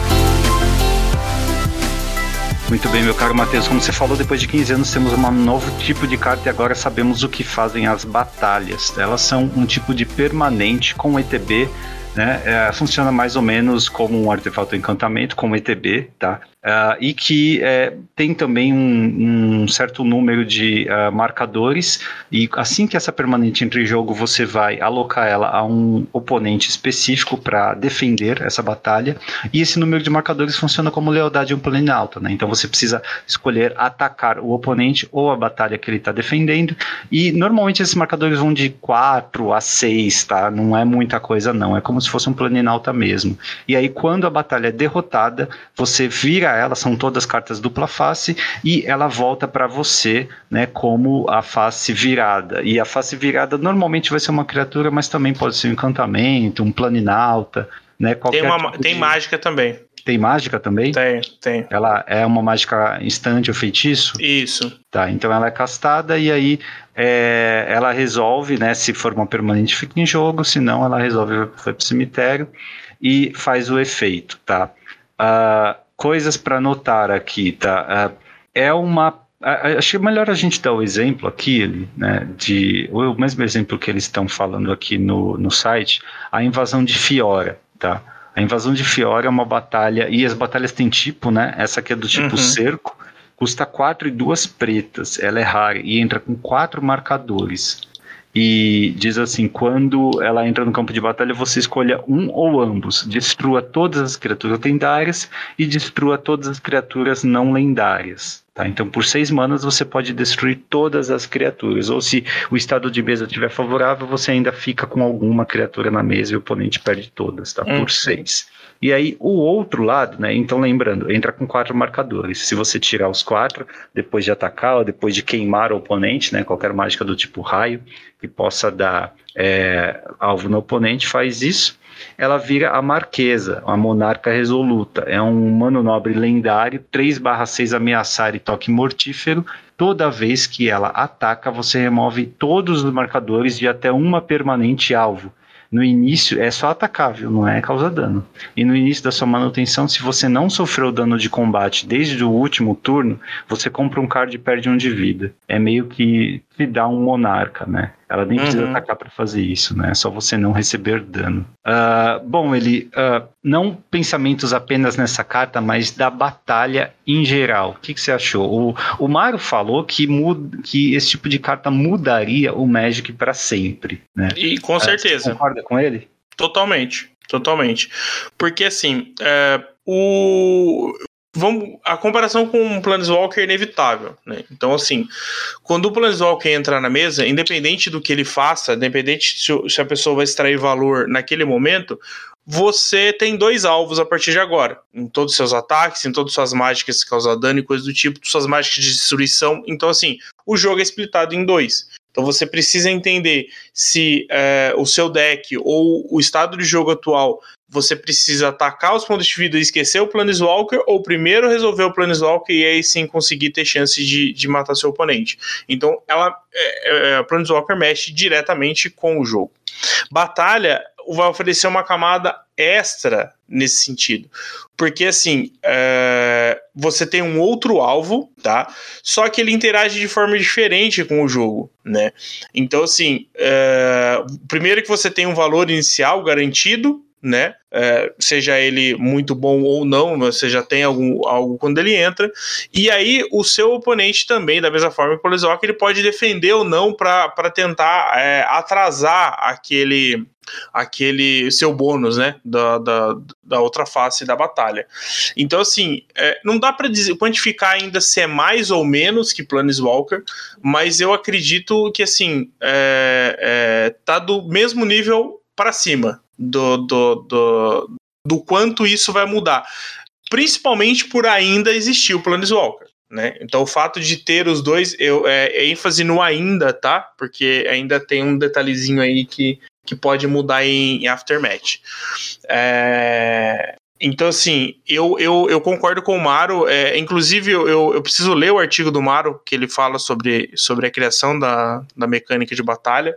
Muito bem, meu caro Matheus. Como você falou, depois de 15 anos temos um novo tipo de carta e agora sabemos o que fazem as batalhas. Elas são um tipo de permanente com ETB né? É, funciona mais ou menos como um artefato encantamento, como ETB, tá? Uh, e que é, tem também um, um, certo número de uh, marcadores, e assim que essa permanente entra em jogo, você vai alocar ela a um oponente específico para defender essa batalha, e esse número de marcadores funciona como lealdade um plano alto, né? Então você precisa escolher atacar o oponente ou a batalha que ele está defendendo, e normalmente esses marcadores vão de 4 a 6, tá? Não é muita coisa não, é como se fosse um plano alta mesmo. E aí quando a batalha é derrotada, você vira ela, são todas cartas dupla face, e ela volta para você, né, como a face virada. E a face virada normalmente vai ser uma criatura, mas também pode ser um encantamento, um planinalta, né, tem, uma, tipo tem de... mágica também. Tem mágica também? Tem, tem. Ela é uma mágica instante ou feitiço? Isso. Tá, então ela é castada e aí é, ela resolve, né? Se for uma permanente, fica em jogo, se não, ela resolve vai pro cemitério e faz o efeito, tá? Uh, coisas para notar aqui, tá? Uh, é uma Acho que melhor a gente dar o exemplo aqui, né, de, o mesmo exemplo que eles estão falando aqui no, no site, a invasão de Fiora, tá? A invasão de Fiora é uma batalha, e as batalhas têm tipo, né? Essa aqui é do tipo uhum. cerco, custa 4 e duas pretas, ela é rara e entra com quatro marcadores. E diz assim: quando ela entra no campo de batalha, você escolha um ou ambos. Destrua todas as criaturas lendárias e destrua todas as criaturas não lendárias. Tá? Então, por seis manas, você pode destruir todas as criaturas. Ou se o estado de mesa estiver favorável, você ainda fica com alguma criatura na mesa e o oponente perde todas, tá? Por uhum. seis. E aí, o outro lado, né? Então, lembrando, entra com quatro marcadores. Se você tirar os quatro, depois de atacar ou depois de queimar o oponente, né? Qualquer mágica do tipo raio que possa dar é, alvo no oponente, faz isso ela vira a Marquesa, a monarca resoluta. É um humano nobre lendário, 3/6 ameaçar e toque mortífero. Toda vez que ela ataca, você remove todos os marcadores de até uma permanente alvo no início é só atacável, não é causar dano. E no início da sua manutenção, se você não sofreu dano de combate desde o último turno, você compra um card e perde um de vida. É meio que te dá um monarca, né? Ela nem uhum. precisa atacar para fazer isso, né? É só você não receber dano. Uh, bom, ele uh, não pensamentos apenas nessa carta, mas da batalha em geral. O que, que você achou? O, o Mario falou que, muda, que esse tipo de carta mudaria o Magic para sempre, né? E com certeza. Uh, você concorda com ele? Totalmente, totalmente. Porque assim, é, o vamos a comparação com um Planeswalker é inevitável, né? Então assim, quando o Planeswalker entra na mesa, independente do que ele faça, independente se, se a pessoa vai extrair valor naquele momento, você tem dois alvos a partir de agora. Em todos os seus ataques, em todas as suas mágicas que causam dano e coisas do tipo, suas mágicas de destruição. Então, assim, o jogo é splitado em dois. Então você precisa entender se é, o seu deck ou o estado de jogo atual você precisa atacar os pontos de vida e esquecer o Planeswalker, ou primeiro resolver o Planeswalker e aí sim conseguir ter chance de, de matar seu oponente. Então, ela, é, é, a Planeswalker mexe diretamente com o jogo. Batalha vai oferecer uma camada extra nesse sentido. Porque assim, é, você tem um outro alvo, tá? Só que ele interage de forma diferente com o jogo, né? Então, assim, é, primeiro que você tem um valor inicial garantido, né? É, seja ele muito bom ou não, você já tem algum, algo quando ele entra. E aí o seu oponente também, da mesma forma que o Polizok, ele pode defender ou não para tentar é, atrasar aquele aquele seu bônus, né, da, da, da, outra face da batalha. Então, assim, é, não dá para quantificar ainda se é mais ou menos que Planeswalker, mas eu acredito que, assim, é, é, tá do mesmo nível para cima, do, do, do, do quanto isso vai mudar. Principalmente por ainda existir o Planeswalker. Né? Então o fato de ter os dois, eu, é, é, ênfase no ainda, tá? Porque ainda tem um detalhezinho aí que, que pode mudar em, em Aftermath. É, então, assim, eu, eu, eu concordo com o Maro. É, inclusive, eu, eu preciso ler o artigo do Maro, que ele fala sobre, sobre a criação da, da mecânica de batalha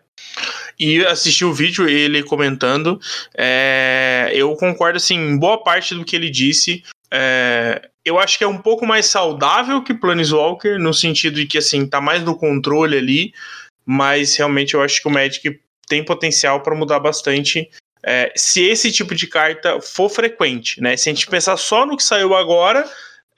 e assisti o vídeo ele comentando. É, eu concordo assim, em boa parte do que ele disse. É, eu acho que é um pouco mais saudável que Planeswalker, no sentido de que assim, tá mais no controle ali, mas realmente eu acho que o Magic tem potencial para mudar bastante é, se esse tipo de carta for frequente, né? Se a gente pensar só no que saiu agora,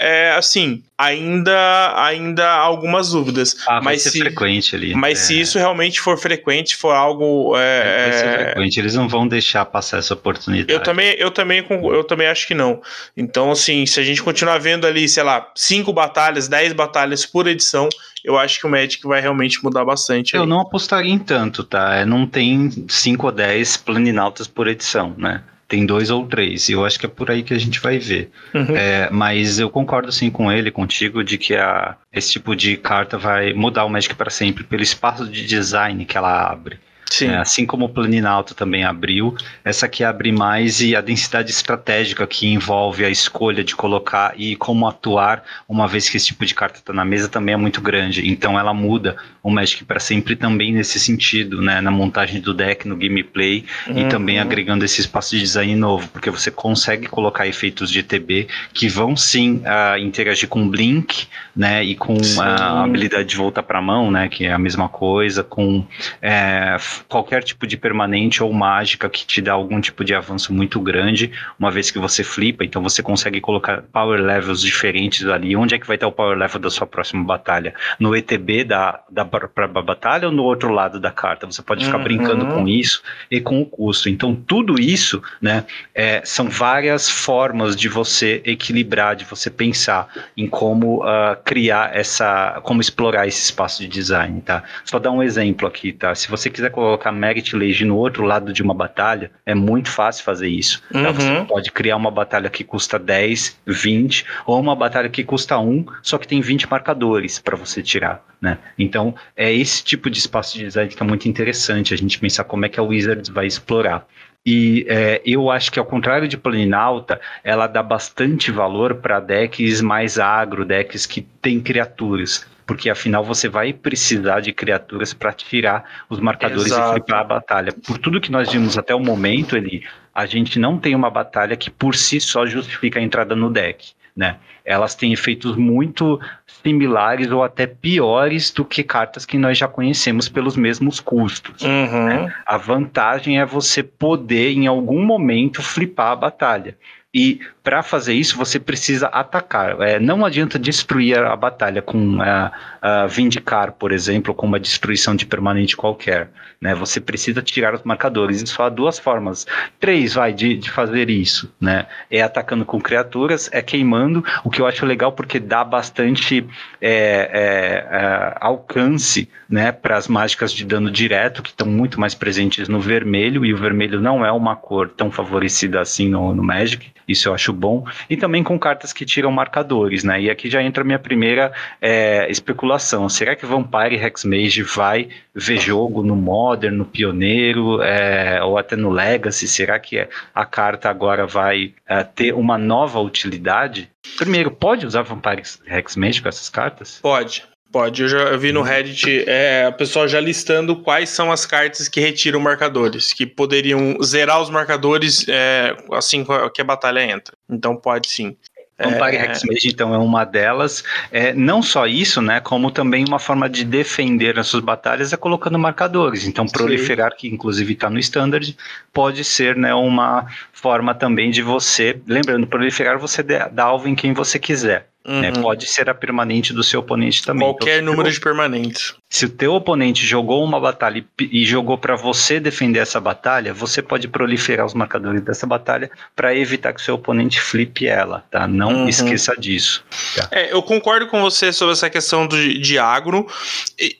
é, assim, ainda ainda há algumas dúvidas. Ah, mas vai ser se, frequente ali. Mas é, se isso realmente for frequente, for algo. é, vai ser é, frequente. Eles não vão deixar passar essa oportunidade. eu também, eu também, eu também acho que não. Então, assim, se a gente continuar vendo ali, sei lá, cinco batalhas, dez batalhas por edição, eu acho que o Magic vai realmente mudar bastante. Eu aí. não apostaria em tanto, tá? É, Não tem 5 ou 10 planinautas por edição, né? Tem dois ou três. E eu acho que é por aí que a gente vai ver. Uhum. É, mas eu concordo sim com ele, contigo, de que a, esse tipo de carta vai mudar o Magic para sempre, pelo espaço de design que ela abre. Sim. É, assim como o Planinauta também abriu, essa aqui abre mais e a densidade estratégica que envolve a escolha de colocar e como atuar uma vez que esse tipo de carta está na mesa também é muito grande. Então ela muda o Magic para sempre também nesse sentido, né? Na montagem do deck, no gameplay e Uhum. também agregando esse espaço de design novo, porque você consegue colocar efeitos de ETB que vão sim ah, interagir com Blink, né? E com Sim. a habilidade de voltar para a mão, né? Que é a mesma coisa, com é, qualquer tipo de permanente ou mágica que te dá algum tipo de avanço muito grande, uma vez que você flipa, então você consegue colocar power levels diferentes ali. Onde é que vai estar o power level da sua próxima batalha? No ETB da, da pra batalha ou no outro lado da carta? Você pode ficar Uhum. brincando com isso e com o custo. Então, tudo isso, né, é, são várias formas de você equilibrar, de você pensar em como ah, criar essa, como explorar esse espaço de design, tá? Só dar um exemplo aqui, tá? Se você quiser colocar Merit Lage no outro lado de uma batalha, é muito fácil fazer isso. tá? Uhum. Você pode criar uma batalha que custa 10, 20, ou uma batalha que custa 1, só que tem 20 marcadores para você tirar, né? Então, é esse tipo de espaço de design que é muito interessante a gente pensar como é que a Wizards vai explorar. E é, eu acho que ao contrário de Planinauta, ela dá bastante valor para decks mais agro, decks que tem criaturas. Porque afinal você vai precisar de criaturas para tirar os marcadores Exato. e flipar a batalha. Por tudo que nós vimos até o momento, ele, a gente não tem uma batalha que por si só justifica a entrada no deck. Né? Elas têm efeitos muito similares ou até piores do que cartas que nós já conhecemos pelos mesmos custos. Uhum. A vantagem é você poder, em algum momento, flipar a batalha. E para fazer isso, você precisa atacar. É, não adianta destruir a batalha com a, a Vindicar, por exemplo, com uma destruição de permanente qualquer. Né? Você precisa tirar os marcadores. Só há duas formas. Três, vai, de, de fazer isso. Né? É atacando com criaturas, é queimando, o que eu acho legal porque dá bastante é, é, é, alcance né, para as mágicas de dano direto, que estão muito mais presentes no vermelho, e o vermelho não é uma cor tão favorecida assim no, no Magic, isso eu acho bom, e também com cartas que tiram marcadores, né, e aqui já entra a minha primeira é, especulação, será que Vampire Hexmage vai ver jogo no Modern, no Pioneiro, é, ou até no Legacy, será que a carta agora vai é, ter uma nova utilidade? Primeiro, pode usar Vampire Hexmage com essas cartas? Pode. Pode, eu já eu vi no Reddit é, a pessoa já listando quais são as cartas que retiram marcadores, que poderiam zerar os marcadores é, assim que a batalha entra. Então pode sim. Vampire É, Hexmage, então, é uma delas. É, não só isso, né, como também uma forma de defender as suas batalhas é colocando marcadores. Então, proliferar, que inclusive está no Standard, pode ser né, uma forma também de você... Lembrando, proliferar você dá alvo em quem você quiser. Né, uhum. pode ser a permanente do seu oponente também. Qualquer então, número de permanentes. Se o teu oponente jogou uma batalha e, e jogou para você defender essa batalha, você pode proliferar os marcadores dessa batalha para evitar que o seu oponente flipe ela, tá? Não Uhum. esqueça disso. Tá? É, eu concordo com você sobre essa questão do, de agro.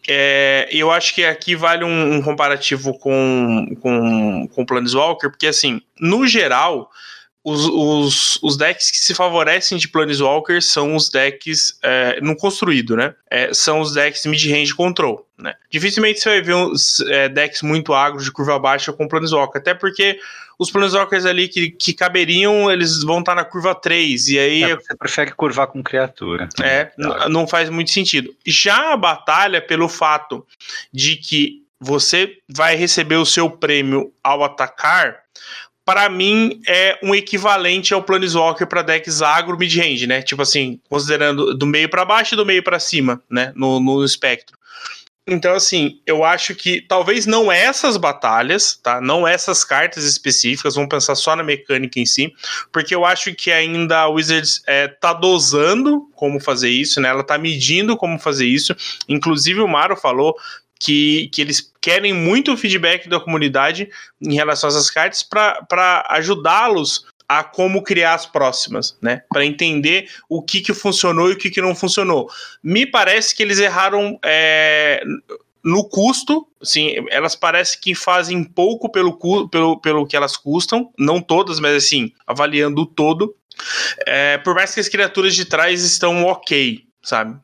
É, eu acho que aqui vale um, um comparativo com, com, com o Planeswalker, porque assim, no geral, os, os, os decks que se favorecem de Planeswalker são os decks é, no construído, né? É, são os decks mid-range control, né? Dificilmente você vai ver uns é, decks muito agro de curva baixa com Planeswalker, até porque os Planeswalkers ali que, que caberiam, eles vão estar na curva 3, e aí É, você prefere curvar com criatura. é, n- não faz muito sentido. Já a batalha, pelo fato de que você vai receber o seu prêmio ao atacar, para mim é um equivalente ao Planeswalker para decks agro mid-range, né? Tipo assim, considerando do meio para baixo e do meio para cima, né? No, no espectro. Então, assim, eu acho que talvez não essas batalhas, tá? Não essas cartas específicas, vamos pensar só na mecânica em si, porque eu acho que ainda a Wizards é, tá dosando como fazer isso, né? Ela tá medindo como fazer isso. Inclusive, o Maro falou que, que eles querem muito o feedback da comunidade em relação a essas cartas para ajudá-los a como criar as próximas, né? Para entender o que, que funcionou e o que, que não funcionou. Me parece que eles erraram é, no custo, assim, elas parecem que fazem pouco pelo, pelo, pelo que elas custam, não todas, mas assim, avaliando o todo. É, por mais que as criaturas de trás estão ok, sabe?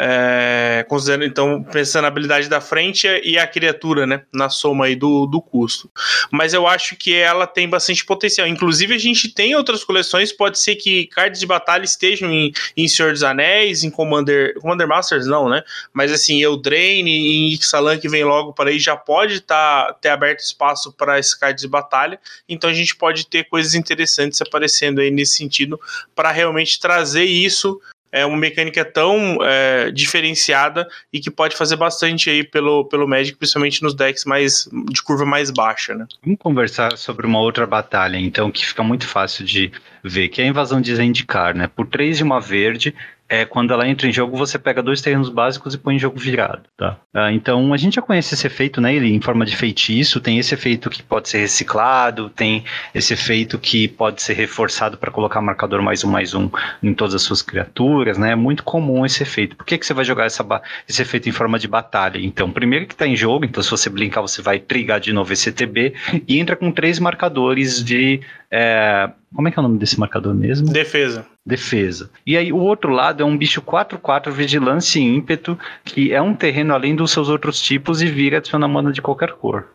É, considerando, então, pensando na habilidade da frente e a criatura, né? Na soma aí do, do custo. Mas eu acho que ela tem bastante potencial. Inclusive, a gente tem outras coleções, pode ser que cards de batalha estejam em, em Senhor dos Anéis, em Commander. Commander Masters, não, né? Mas assim, Eldraine e Ixalan, que vem logo para aí, já pode tá, ter aberto espaço para esse card de batalha. Então a gente pode ter coisas interessantes aparecendo aí nesse sentido para realmente trazer isso é uma mecânica tão é, diferenciada e que pode fazer bastante aí pelo, pelo Magic, principalmente nos decks mais de curva mais baixa, né? Vamos conversar sobre uma outra batalha, então, que fica muito fácil de ver, que é a invasão de Zendikar, né? Por 3 de uma verde, é quando ela entra em jogo, você pega dois terrenos básicos e põe em jogo virado, tá? Ah, então a gente já conhece esse efeito, né? Ele em forma de feitiço, tem esse efeito que pode ser reciclado, tem esse efeito que pode ser reforçado para colocar marcador mais um mais um em todas as suas criaturas, né? É muito comum esse efeito. Por que, que você vai jogar essa, esse efeito em forma de batalha? Então, primeiro que está em jogo, então se você brincar, você vai trigar de novo esse TB e entra com três marcadores de é, como é que é o nome desse marcador mesmo? Defesa. Defesa. E aí o outro lado é um bicho 4-4, vigilância e ímpeto, que é um terreno além dos seus outros tipos e vira adicionar mana de qualquer cor.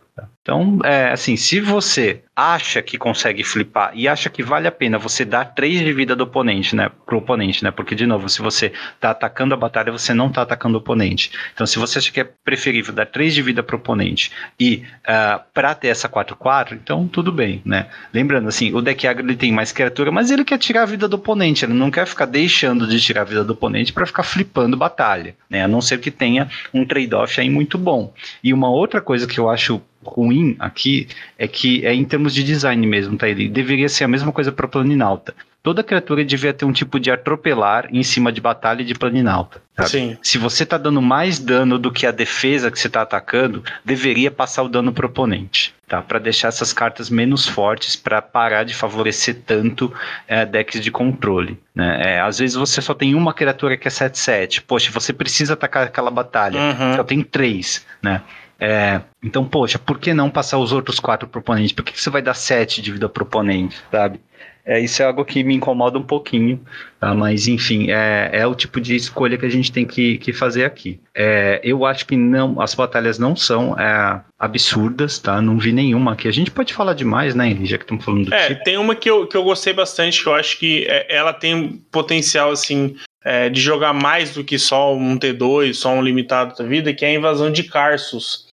Então, é, assim, se você acha que consegue flipar e acha que vale a pena você dar 3 de vida do oponente, né, pro oponente, né, porque de novo, se você tá atacando a batalha, você não tá atacando o oponente. Então, se você acha que é preferível dar 3 de vida pro oponente e uh, pra ter essa 4-4, então tudo bem, né. Lembrando, assim, o deck agro ele tem mais criatura, mas ele quer tirar a vida do oponente, ele não quer ficar deixando de tirar a vida do oponente para ficar flipando batalha, né, a não ser que tenha um trade-off aí muito bom. E uma outra coisa que eu acho ruim aqui é que é em termos de design mesmo, tá? Ele deveria ser a mesma coisa para Planinalta. Toda criatura devia ter um tipo de atropelar em cima de batalha de Planinalta. Sim. Se você tá dando mais dano do que a defesa que você tá atacando, deveria passar o dano pro oponente, tá? Para deixar essas cartas menos fortes, para parar de favorecer tanto é, decks de controle. Né? É, às vezes você só tem uma criatura que é 7-7. Poxa, você precisa atacar aquela batalha. Uhum. Só tem três, né? É, então, poxa, por que não passar os outros quatro pro oponente? Por que, que você vai dar sete de vida pro oponente, sabe? É, isso é algo que me incomoda um pouquinho, tá? mas enfim, é, é o tipo de escolha que a gente tem que, que fazer aqui. É, eu acho que não, as batalhas não são é, absurdas, tá? Não vi nenhuma aqui. A gente pode falar demais, né, já que estamos falando do É, tipo. tem uma que eu, que eu gostei bastante, que eu acho que é, ela tem potencial, assim, é, de jogar mais do que só um T2, só um limitado da vida, que é a invasão de Carsos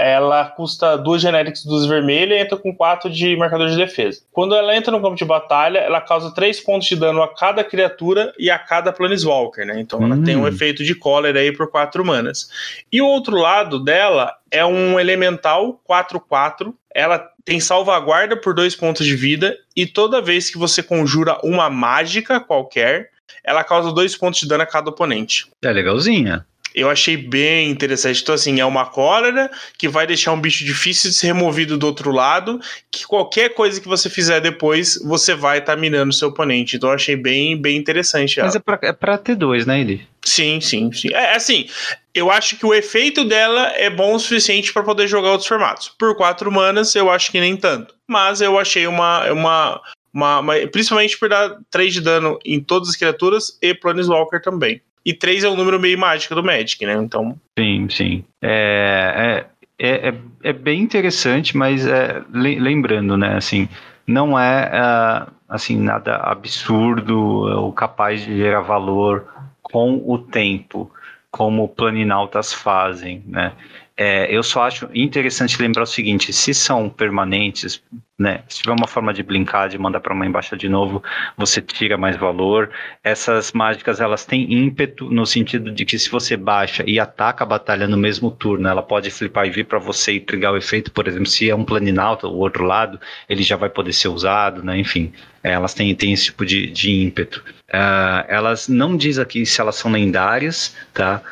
ela custa duas genéricas dos vermelhos e entra com quatro de marcador de defesa. Quando ela entra no campo de batalha, ela causa três pontos de dano a cada criatura e a cada Planeswalker, né? Então ela Hum. tem um efeito de cólera aí por quatro manas. E o outro lado dela é um elemental 4-4. Ela tem salvaguarda por dois pontos de vida e toda vez que você conjura uma mágica qualquer, ela causa dois pontos de dano a cada oponente. É legalzinha. Eu achei bem interessante. Então, assim, é uma cólera que vai deixar um bicho difícil de ser removido do outro lado. Que qualquer coisa que você fizer depois, você vai estar tá minando o seu oponente. Então, eu achei bem, bem interessante. ela. Mas é pra, é pra T2, né, ele? Sim, sim, sim. É assim, eu acho que o efeito dela é bom o suficiente para poder jogar outros formatos. Por quatro manas, eu acho que nem tanto. Mas eu achei uma. uma, uma, uma principalmente por dar 3 de dano em todas as criaturas e Planeswalker também. E 3 é um número meio mágico do Magic, né? Então. Sim, sim. É, é, é, é- é bem interessante, mas é, le- lembrando, né, assim, não é ah, assim nada absurdo ou capaz de gerar valor com o tempo, como planinautas fazem, né? É, eu só acho interessante lembrar o seguinte: se são permanentes, né? Se tiver uma forma de blinkar, de mandar para uma embaixo de novo, você tira mais valor. Essas mágicas elas têm ímpeto no sentido de que se você baixa e ataca a batalha no mesmo turno, ela pode flipar e vir para você e trigar o efeito, por exemplo, se é um planinalto, o outro lado, ele já vai poder ser usado, né? Enfim, elas têm, têm esse tipo de, de ímpeto. Uh, elas não diz aqui se elas são lendárias, tá?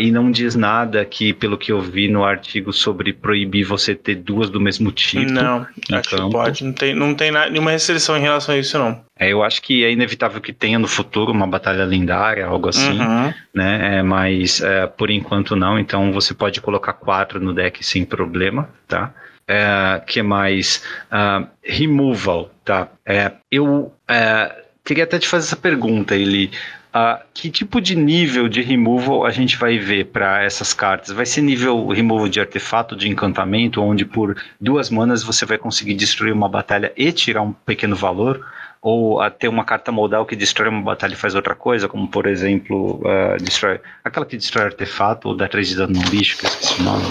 e não diz nada aqui, pelo que eu vi no artigo, sobre proibir você ter duas do mesmo tipo. Não, acho que pode. Não tem, não tem nada, nenhuma restrição em relação a isso, não. É, eu acho que é inevitável que tenha no futuro uma batalha lendária, algo assim, uhum. né? É, mas é, por enquanto não. Então você pode colocar quatro no deck sem problema, tá? É, que mais? Uh, removal, tá? É, eu é, queria até te fazer essa pergunta, Eli. Uh, que tipo de nível de removal a gente vai ver para essas cartas? Vai ser nível removal de artefato, de encantamento, onde por duas manas você vai conseguir destruir uma batalha e tirar um pequeno valor? Ou uh, ter uma carta modal que destrói uma batalha e faz outra coisa, como por exemplo, uh, destrói, aquela que destrói artefato ou dá 3 de dano no bicho, que eu esqueci o nome.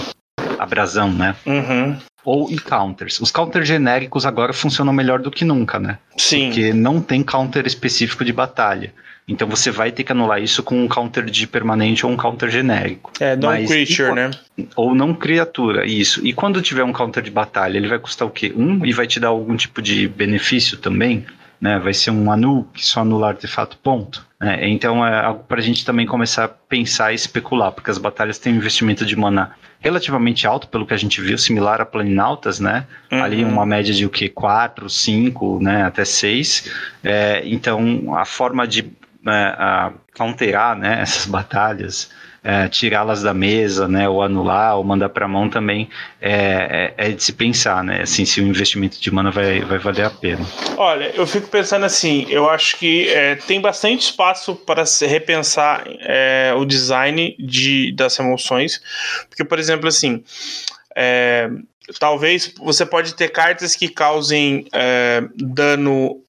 Abrasão, né? Uhum ou counters. Os counters genéricos agora funcionam melhor do que nunca, né? Sim. Porque não tem counter específico de batalha. Então você vai ter que anular isso com um counter de permanente ou um counter genérico. É, não Mas, creature, e, né? Ou não criatura, isso. E quando tiver um counter de batalha, ele vai custar o quê? Um e vai te dar algum tipo de benefício também? Né? Vai ser um anu que só anula artefato, ponto. É, então é algo para a gente também começar a pensar e especular, porque as batalhas têm um investimento de mana relativamente alto, pelo que a gente viu, similar a Planinautas, né? Uhum. Ali uma média de o que? 4, 5, né? até 6. É, então a forma de é, counterar né, essas batalhas, é, tirá-las da mesa, né, ou anular, ou mandar para a mão também é, é, é, de se pensar, né, assim, se o investimento de mana vai, vai valer a pena. Olha, eu fico pensando assim, eu acho que é, tem bastante espaço para se repensar é, o design de, das emoções, porque, por exemplo, assim, é, talvez você pode ter cartas que causem dano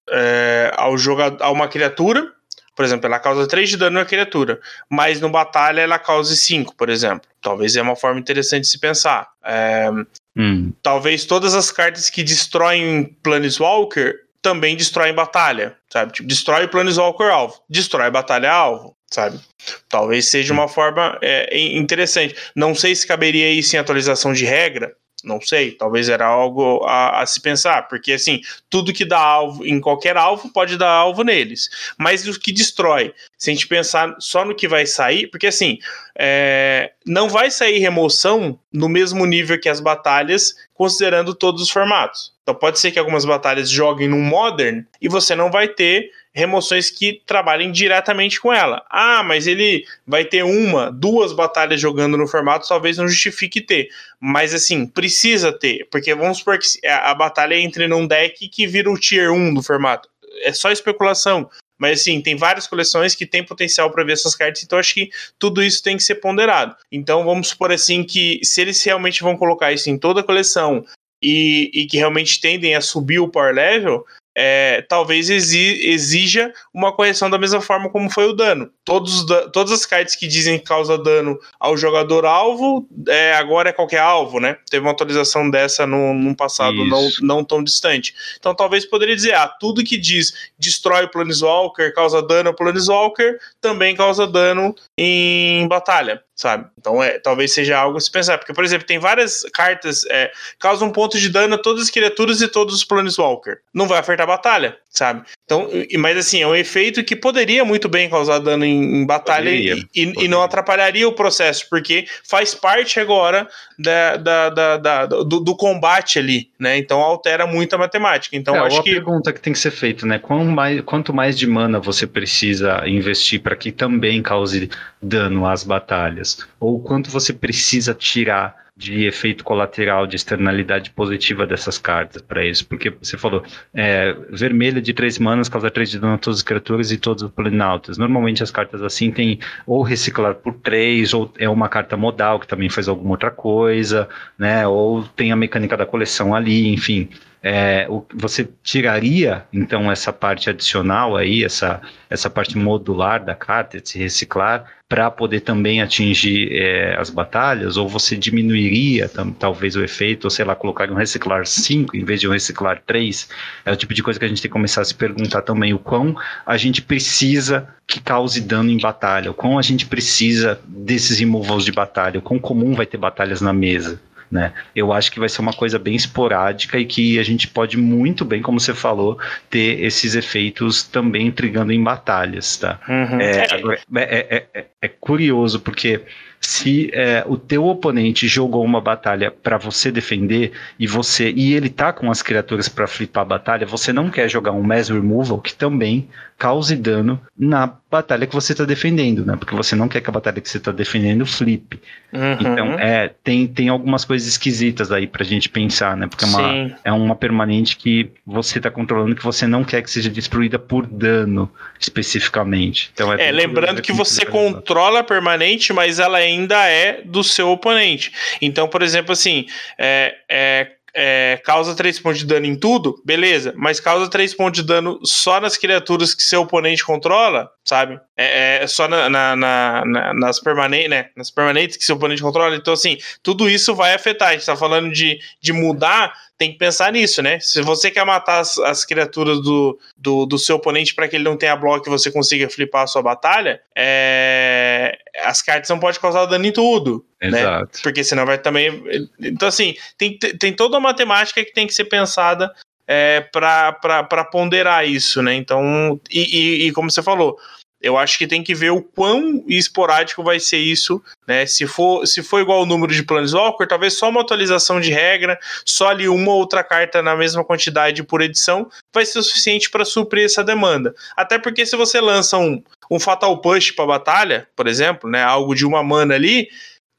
ao jogador, a uma criatura, por exemplo, ela causa 3 de dano na criatura, mas no batalha ela cause 5, por exemplo. Talvez é uma forma interessante de se pensar. É, hum. Talvez todas as cartas que destroem Planeswalker também destroem batalha, sabe? Tipo, destrói Planeswalker alvo, destrói batalha alvo, sabe? Talvez seja uma forma é, interessante. Não sei se caberia isso em atualização de regra, não sei, talvez era algo a, a, se pensar, porque assim, tudo que dá alvo em qualquer alvo pode dar alvo neles. Mas o que destrói, se a gente pensar só no que vai sair, porque assim, é, não vai sair remoção no mesmo nível que as batalhas, considerando todos os formatos. Então pode ser que algumas batalhas joguem no Modern e você não vai ter remoções que trabalhem diretamente com ela. Ah, mas ele vai ter uma, duas batalhas jogando no formato, talvez não justifique ter. Mas assim, precisa ter, porque vamos supor que a, batalha entre num deck que vira o tier 1 do formato. É só especulação. Mas assim, tem várias coleções que tem potencial para ver essas cartas, então acho que tudo isso tem que ser ponderado. Então vamos supor assim que se eles realmente vão colocar isso em toda a coleção e, e que realmente tendem a subir o power level, é, talvez exija uma correção da mesma forma como foi o dano. Todos, todas as cartas que dizem que causa dano ao jogador alvo, é, agora é qualquer alvo, né? Teve uma atualização dessa no, no passado não, não tão distante. Então talvez poderia dizer, ah, tudo que diz destrói o Planeswalker, causa dano ao Planeswalker, também causa dano em batalha sabe? Então é, talvez seja algo a se pensar. Porque, por exemplo, tem várias cartas é, causam um ponto de dano a todas as criaturas e todos os Planeswalker. Não vai afetar a batalha, sabe? Então, mas assim, é um efeito que poderia muito bem causar dano em, em batalha e, e, e, não atrapalharia o processo, porque faz parte agora da, da, da, da do, do, combate ali, né? Então altera muito a matemática. Então, é, acho que. pergunta que tem que ser feita, né? Quanto mais, quanto mais de mana você precisa investir para que também cause dano às batalhas? Ou quanto você precisa tirar de efeito colateral, de externalidade positiva dessas cartas para isso. Porque você falou, é, vermelha de três manas causa três de dano a todas as criaturas e todos os planaltos. Normalmente as cartas assim tem ou reciclar por três, ou é uma carta modal que também faz alguma outra coisa, né? Ou tem a mecânica da coleção ali, enfim. É, o, você tiraria então essa parte adicional aí, essa, essa parte modular da carta, de se reciclar, para poder também atingir é, as batalhas, ou você diminuiria tam, talvez o efeito, ou sei lá, colocar um reciclar 5 em vez de um reciclar 3? É o tipo de coisa que a gente tem que começar a se perguntar também, o quão a gente precisa que cause dano em batalha, o quão a gente precisa desses removals de batalha, o quão comum vai ter batalhas na mesa. Né? Eu acho que vai ser uma coisa bem esporádica e que a gente pode muito bem, como você falou, ter esses efeitos também intrigando em batalhas, tá? Uhum. É, agora, é, é, é, curioso porque se é, o teu oponente jogou uma batalha para você defender e você e ele tá com as criaturas para flipar a batalha, você não quer jogar um mass removal que também cause dano na batalha que você está defendendo, né? Porque você não quer que a batalha que você está defendendo flipe. Uhum. Então, é, tem, tem algumas coisas esquisitas aí pra gente pensar, né? Porque é uma, é uma permanente que você está controlando que você não quer que seja destruída por dano especificamente. Então, é, é lembrando que você controla a permanente, mas ela ainda é do seu oponente. Então, por exemplo, assim, é, é é, causa 3 pontos de dano em tudo, beleza, mas causa 3 pontos de dano só nas criaturas que seu oponente controla, sabe? É, é só na, na, na, nas, permanentes, né? nas permanentes que seu oponente controla. Então, assim, tudo isso vai afetar. A gente tá falando de, de mudar tem que pensar nisso, né? Se você quer matar as, as criaturas do, do, do, seu oponente para que ele não tenha bloco e você consiga flipar a sua batalha, é... as cartas não podem causar dano em tudo. Né? Exato. Né? Porque senão vai também. Então, assim, tem, tem toda uma matemática que tem que ser pensada é, para ponderar isso, né? Então, e, e, e como você falou, eu acho que tem que ver o quão esporádico vai ser isso, né? Se for, se for igual o número de Planeswalker, talvez só uma atualização de regra, só ali uma ou outra carta na mesma quantidade por edição, vai ser o suficiente para suprir essa demanda. Até porque se você lança um, um Fatal Push para batalha, por exemplo, né? Algo de uma mana ali,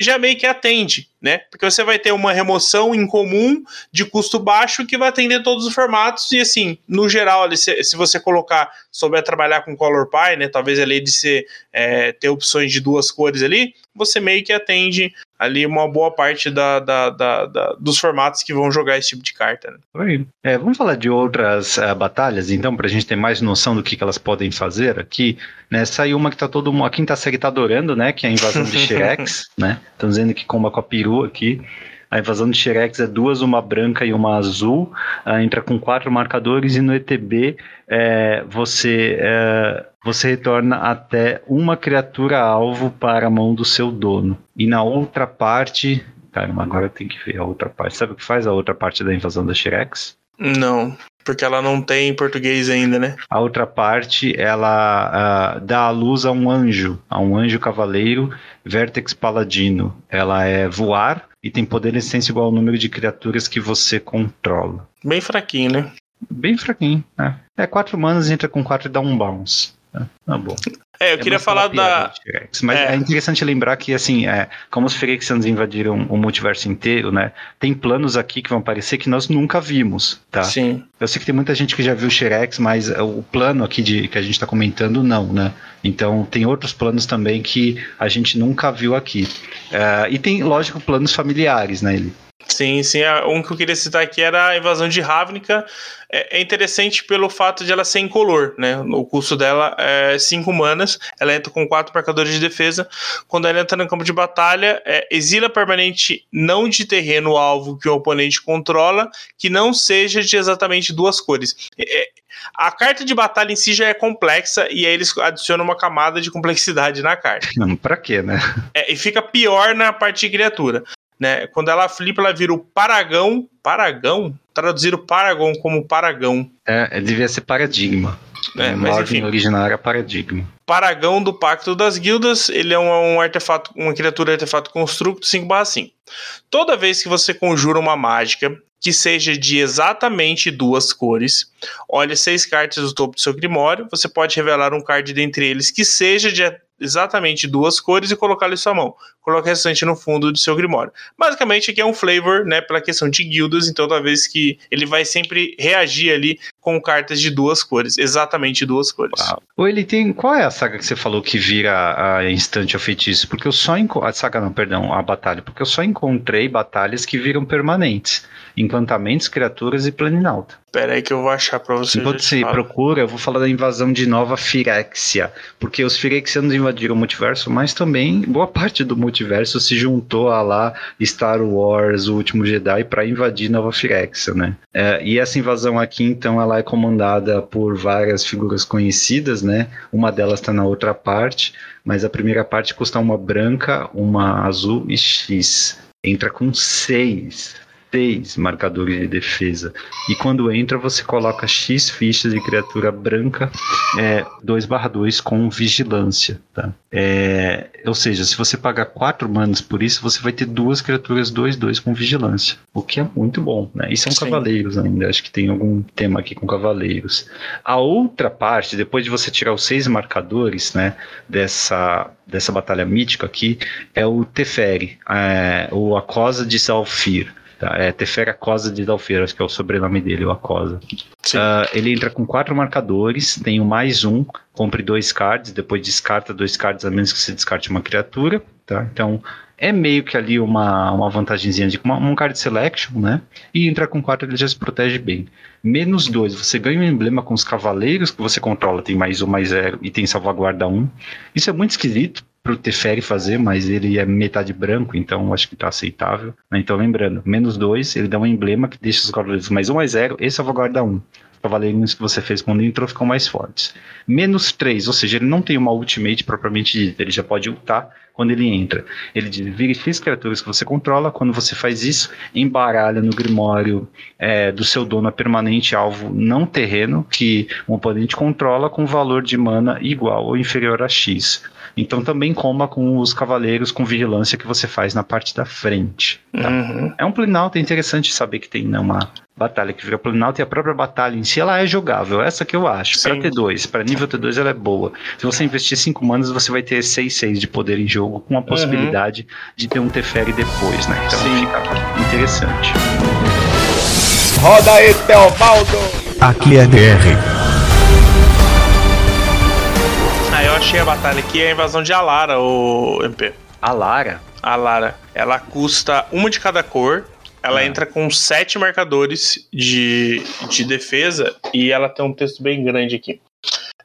já meio que atende, né? Porque você vai ter uma remoção em comum de custo baixo que vai atender todos os formatos e assim, no geral, se, se você colocar, souber trabalhar com Color Pie, né? Talvez ali de ser é, ter opções de duas cores ali, você meio que atende ali uma boa parte da, da, da, da dos formatos que vão jogar esse tipo de carta. Né? É, vamos falar de outras uh, batalhas, então, para a gente ter mais noção do que, que elas podem fazer aqui. Né, saiu uma que tá todo mundo, a quinta série tá adorando, né? Que é a invasão de Xerex, né? Estão dizendo que comba com a peru aqui. A invasão de Xerex é duas, uma branca e uma azul. Uh, entra com quatro marcadores e no ETB é, você, é, você retorna até uma criatura alvo para a mão do seu dono. E na outra parte. Caramba, agora tem que ver a outra parte. Sabe o que faz a outra parte da invasão da Xerex? Não. Porque ela não tem português ainda, né? A outra parte, ela uh, dá a luz a um anjo, a um anjo cavaleiro, Vertex Paladino. Ela é voar e tem poder essência igual ao número de criaturas que você controla. Bem fraquinho, né? Bem fraquinho, né? É, quatro manas entra com quatro e dá um bounce. Tá bom. É, eu é queria falar da. Mas é. é. interessante lembrar que, assim, é, como os Phyrexians invadiram o multiverso inteiro, né? Tem planos aqui que vão aparecer que nós nunca vimos, tá? Sim. Eu sei que tem muita gente que já viu Xerex, mas o plano aqui de, que a gente está comentando, não, né? Então, tem outros planos também que a gente nunca viu aqui. Uh, e tem, lógico, planos familiares, né? Ele, Sim, sim. Um que eu queria citar aqui era a invasão de Ravnica. É, é interessante pelo fato de ela ser incolor, né? O custo dela é 5 manas. Ela entra com 4 marcadores de defesa. Quando ela entra no campo de batalha, é, exila permanente não de terreno alvo que o oponente controla, que não seja de exatamente duas cores. É, a carta de batalha em si já é complexa e aí eles adicionam uma camada de complexidade na carta. Não, pra quê, né? É, e fica pior na parte de criatura né? Quando ela flipa, ela vira o Paragão. Paragão? Traduziram Paragon como Paragão. É, devia ser paradigma. É, mas enfim. original era paradigma. Paragão do Pacto das Guildas, ele é um, um artefato, uma criatura artefato construto 5/5. Toda vez que você conjura uma mágica que seja de exatamente duas cores, olhe seis cartas do topo do seu grimório, você pode revelar um card dentre eles que seja de exatamente duas cores e colocá-lo em sua mão. Coloque o restante no fundo do seu Grimório. Basicamente, aqui é um flavor, né, pela questão de guildas, então talvez que ele vai sempre reagir ali com cartas de duas cores, exatamente duas cores. Ou ele tem. Qual é a saga que você falou que vira a instante ou feitiço? Porque eu só. Enco... A saga não, perdão, a batalha. Porque eu só encontrei batalhas que viram permanentes encantamentos, criaturas e planinalta. Pera aí que eu vou achar pra você. Enquanto você procura, eu vou falar da invasão de Nova Firexia. Porque os Firexianos invadiram o multiverso, mas também boa parte do multiverso se juntou a lá Star Wars, o último Jedi, para invadir Nova Firexia, né? É, e essa invasão aqui, então, ela é comandada por várias figuras conhecidas, né? Uma delas está na outra parte, mas a primeira parte custa uma branca, uma azul e X. Entra com seis seis marcadores de defesa. E quando entra, você coloca X fichas de criatura branca é, 2/2 com vigilância. Tá? É, ou seja, se você pagar 4 manas por isso, você vai ter duas criaturas 2/2 com vigilância. O que é muito bom. Né? E são Sim. cavaleiros ainda. Acho que tem algum tema aqui com cavaleiros. A outra parte, depois de você tirar os seis marcadores né, dessa, dessa batalha mítica aqui, é o Teferi, é, ou a Cosa de Salfir. Tá? É Tefera Cosa de Dalfeiras, que é o sobrenome dele, o Acosa. Uh, ele entra com quatro marcadores, tem o mais um, compre dois cards, depois descarta dois cards, a menos que você descarte uma criatura. Tá? Então, é meio que ali uma, uma vantagemzinha de uma, um card selection, né? E entrar com quatro ele já se protege bem. Menos dois, você ganha um emblema com os cavaleiros que você controla, tem mais um, mais zero e tem salvaguarda um. Isso é muito esquisito, pro Teferi fazer, mas ele é metade branco, então acho que tá aceitável. Né? Então, lembrando, menos dois, ele dá um emblema que deixa os cavaleiros mais um mais zero e salvaguarda um. Os cavaleiros que você fez quando entrou ficam mais fortes. Menos três, ou seja, ele não tem uma ultimate propriamente dita, ele já pode ultar quando ele entra. Ele diz, vire X criaturas que você controla, quando você faz isso, embaralha no grimório é, do seu dono a permanente alvo não terreno que o oponente controla com valor de mana igual ou inferior a X. Então também coma com os cavaleiros com vigilância que você faz na parte da frente. Tá? Uhum. É um Planalto, é interessante saber que tem né, uma batalha que vira Planalto e a própria batalha em si ela é jogável. Essa que eu acho. Para T2, para nível T2 ela é boa. Se você investir 5 manas, você vai ter 6, 6 de poder em jogo, com a uhum. possibilidade uhum. de ter um Teferi depois, né? Então Sim. fica interessante. Roda aí, Teobaldo! Aqui é DR eu achei a batalha aqui, é a invasão de Alara, o MP. Alara? Alara. Ela custa uma de cada cor. Ela ah. entra com sete marcadores de, de defesa e ela tem um texto bem grande aqui.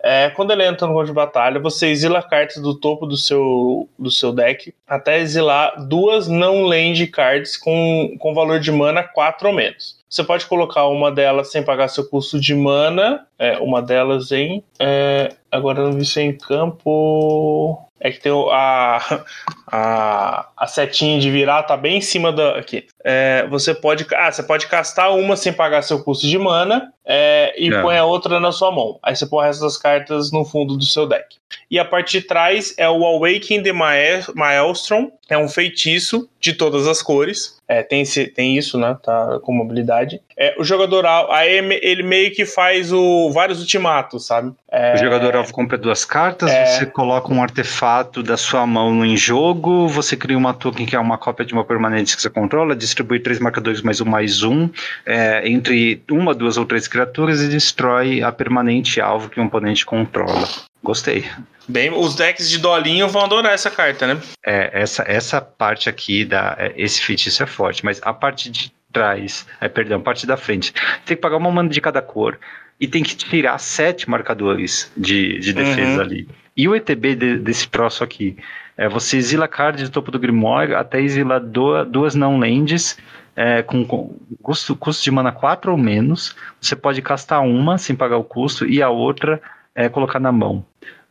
É, quando ele entra no jogo de batalha, você exila cartas do topo do seu, do seu deck até exilar duas não land cards com, com valor de mana 4 ou menos. Você pode colocar uma delas sem pagar seu custo de mana, é, uma delas em. É, agora não vi se em campo. É que tem a, a, a setinha de virar, tá bem em cima da. Aqui. É, você pode. Ah, você pode castar uma sem pagar seu custo de mana é, e é. põe a outra na sua mão. Aí você põe o resto das cartas no fundo do seu deck. E a parte de trás é o Awakening the Maelstrom, é um feitiço de todas as cores. É, tem, esse, tem isso, né? Tá com mobilidade. É, o jogador aí ele meio que faz o, vários ultimatos, sabe? É, o jogador alvo compra duas cartas, é, você coloca um artefato da sua mão em jogo, você cria uma token que é uma cópia de uma permanente que você controla, distribui três marcadores mais um mais um é, entre uma, duas ou três criaturas e destrói a permanente alvo que o oponente controla. Gostei. Bem, os decks de dolinho vão adorar essa carta, né? É, essa, essa parte aqui, da, é, esse feitiço é forte, mas a parte de trás, é, perdão, parte da frente, tem que pagar uma mana de cada cor e tem que tirar sete marcadores de, de defesa uhum. ali. E o ETB de, desse troço aqui, é você exila card do topo do Grimório até exilar do, duas não lands é, com, com custo, custo de mana 4 ou menos. Você pode castar uma sem pagar o custo e a outra é, colocar na mão.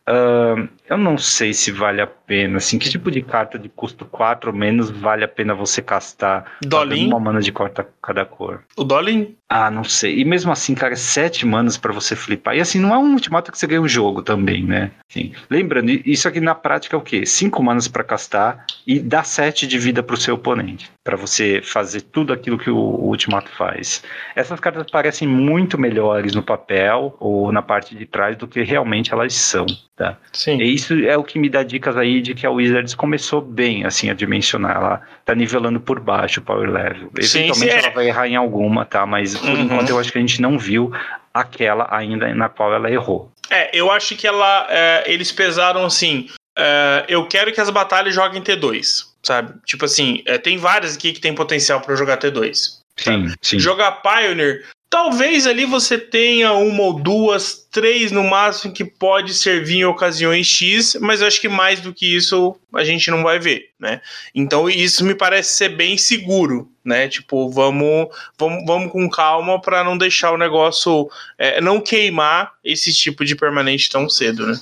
Uh, eu não sei se vale a pena. Assim, que tipo de carta de custo 4 ou menos vale a pena você castar Dolin? uma mana de corta cada cor? O Dolin? Ah, não sei. E mesmo assim, cara, 7 manas para você flipar. E assim, não é um ultimato que você ganha o jogo também, né? Assim, lembrando, isso aqui na prática é o quê? 5 manas para castar e dá 7 de vida pro seu oponente. para você fazer tudo aquilo que o, o ultimato faz. Essas cartas parecem muito melhores no papel ou na parte de trás do que realmente elas são, tá? Sim. E isso é o que me dá dicas aí de que a Wizards começou bem, assim, a dimensionar. Ela tá nivelando por baixo o power level. Eventualmente sim, sim, ela é. vai errar em alguma, tá? Mas por uhum. enquanto eu acho que a gente não viu aquela ainda na qual ela errou. É, eu acho que ela, é, eles pesaram assim. É, eu quero que as batalhas joguem T2, sabe? Tipo assim, é, tem várias aqui que tem potencial para jogar T2. Sim, sim. Jogar Pioneer, talvez ali você tenha uma ou duas, três no máximo que pode servir em ocasiões X, mas eu acho que mais do que isso a gente não vai ver, né? Então isso me parece ser bem seguro, né? Tipo, vamos, vamos, vamos com calma para não deixar o negócio, é, não queimar esse tipo de permanente tão cedo, né?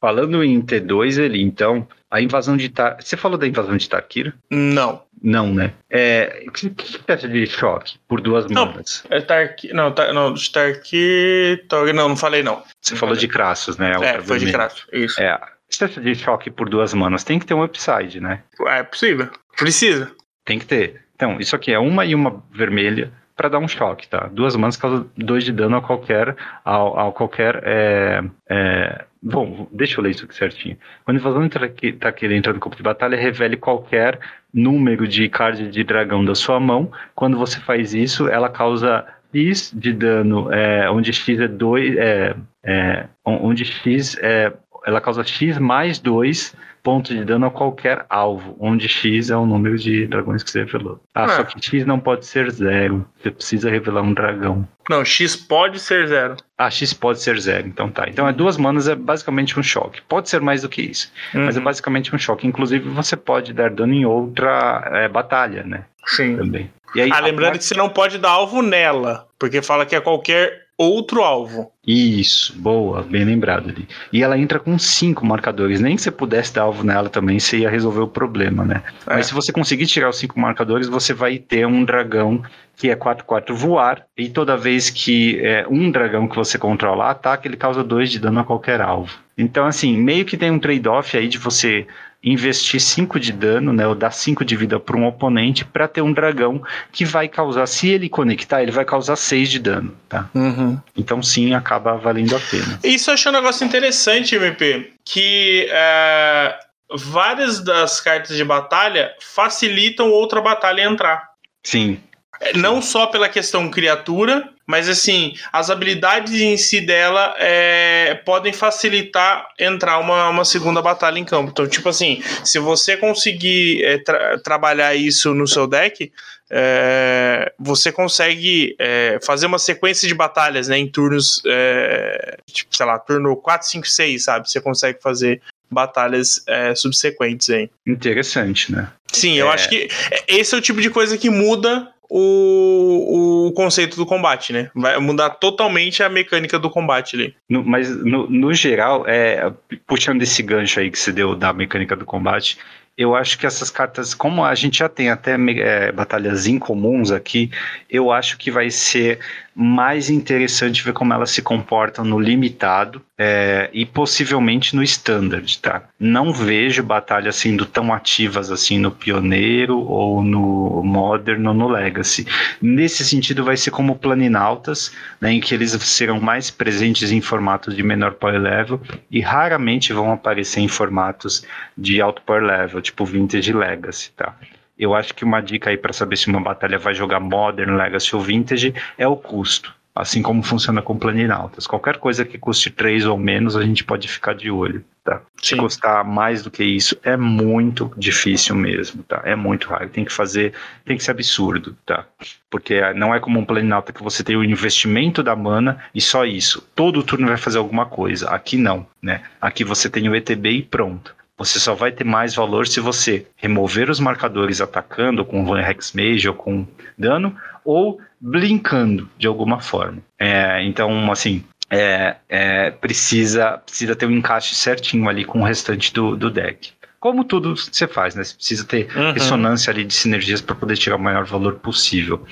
Falando em T2, ele então, a invasão de Tar... Você falou da invasão de Tarkir? Não. Não, né? É, o que, que acha de choque por duas manas? É Tarkir. Não, tar, não, Tarkir. Não, não falei não. Você não falou de Crassus, né? É, foi de Crassus, isso. É. Acha de choque por duas manas? Tem que ter um upside, né? É possível. Precisa. Tem que ter. Então, isso aqui é uma e uma vermelha para dar um choque, tá? Duas manas causam dois de dano a qualquer, ao, ao qualquer é, é, Bom, deixa eu ler isso aqui certinho. Quando a invasão está aqui entra no campo de batalha, revele qualquer número de card de dragão da sua mão. Quando você faz isso, ela causa X de dano, é, onde X é 2, é, é, onde X é, ela causa X mais 2 pontos de dano a qualquer alvo, onde X é o número de dragões que você revelou. Ah, ah, só que X não pode ser zero. Você precisa revelar um dragão. Não, X pode ser zero. Ah, X pode ser zero, então tá. Então é duas manas, é basicamente um choque. Pode ser mais do que isso, uhum. mas é basicamente um choque. Inclusive, você pode dar dano em outra é, batalha, né? Sim. Também. Aí, ah, lembrando que você não pode dar alvo nela, porque fala que é qualquer outro alvo. Isso, boa, bem lembrado ali. E ela entra com cinco marcadores. Nem que você pudesse dar alvo nela também, você ia resolver o problema, né? É. Mas se você conseguir tirar os cinco marcadores, você vai ter um dragão que é 4-4 voar, e toda vez que é, um dragão que você controla ataca, ele causa 2 de dano a qualquer alvo. Então, assim, meio que tem um trade-off aí de você investir 5 de dano, né, ou dar 5 de vida para um oponente para ter um dragão que vai causar, se ele conectar, ele vai causar 6 de dano, tá? Uhum. Então sim, acaba valendo a pena. Isso eu achei um negócio interessante, MP, que é, várias das cartas de batalha facilitam outra batalha entrar. Sim. É, não só pela questão criatura, mas assim, as habilidades em si dela é, podem facilitar entrar uma, uma segunda batalha em campo. Então, tipo assim, se você conseguir é, tra trabalhar isso no seu deck, é, você consegue é, fazer uma sequência de batalhas né, em turnos, é, tipo, sei lá, turno 4, 5, 6, sabe? Você consegue fazer batalhas é, subsequentes aí. Interessante, né? Sim, eu acho que esse é o tipo de coisa que muda o, o conceito do combate, né? Vai mudar totalmente a mecânica do combate ali. No, mas, no, no geral, é, puxando esse gancho aí que você deu da mecânica do combate, eu acho que essas cartas, como a gente já tem até é, batalhas incomuns aqui, eu acho que vai ser mais interessante ver como elas se comportam no limitado é, e possivelmente no standard, tá? Não vejo batalhas sendo tão ativas assim no pioneiro ou no modern ou no legacy. Nesse sentido vai ser como planinautas, né, em que eles serão mais presentes em formatos de menor power level e raramente vão aparecer em formatos de alto power level, tipo vintage legacy, tá? Eu acho que uma dica aí para saber se uma batalha vai jogar Modern, Legacy ou Vintage é o custo. Assim como funciona com planinautas. Qualquer coisa que custe 3 ou menos, a gente pode ficar de olho. Tá? Se custar mais do que isso, é muito difícil mesmo. Tá? É muito raro. Tem que fazer, tem que ser absurdo. Tá? Porque não é como um planinauta que você tem o investimento da mana e só isso. Todo turno vai fazer alguma coisa. Aqui não. Né? Aqui você tem o ETB e pronto. Você só vai ter mais valor se você remover os marcadores atacando com Van Hex Mage ou com dano, ou blinkando de alguma forma. É, então, assim, é, é, precisa, precisa ter um encaixe certinho ali com o restante do, do deck. Como tudo você faz, né? Você precisa ter uhum. ressonância ali de sinergias para poder tirar o maior valor possível.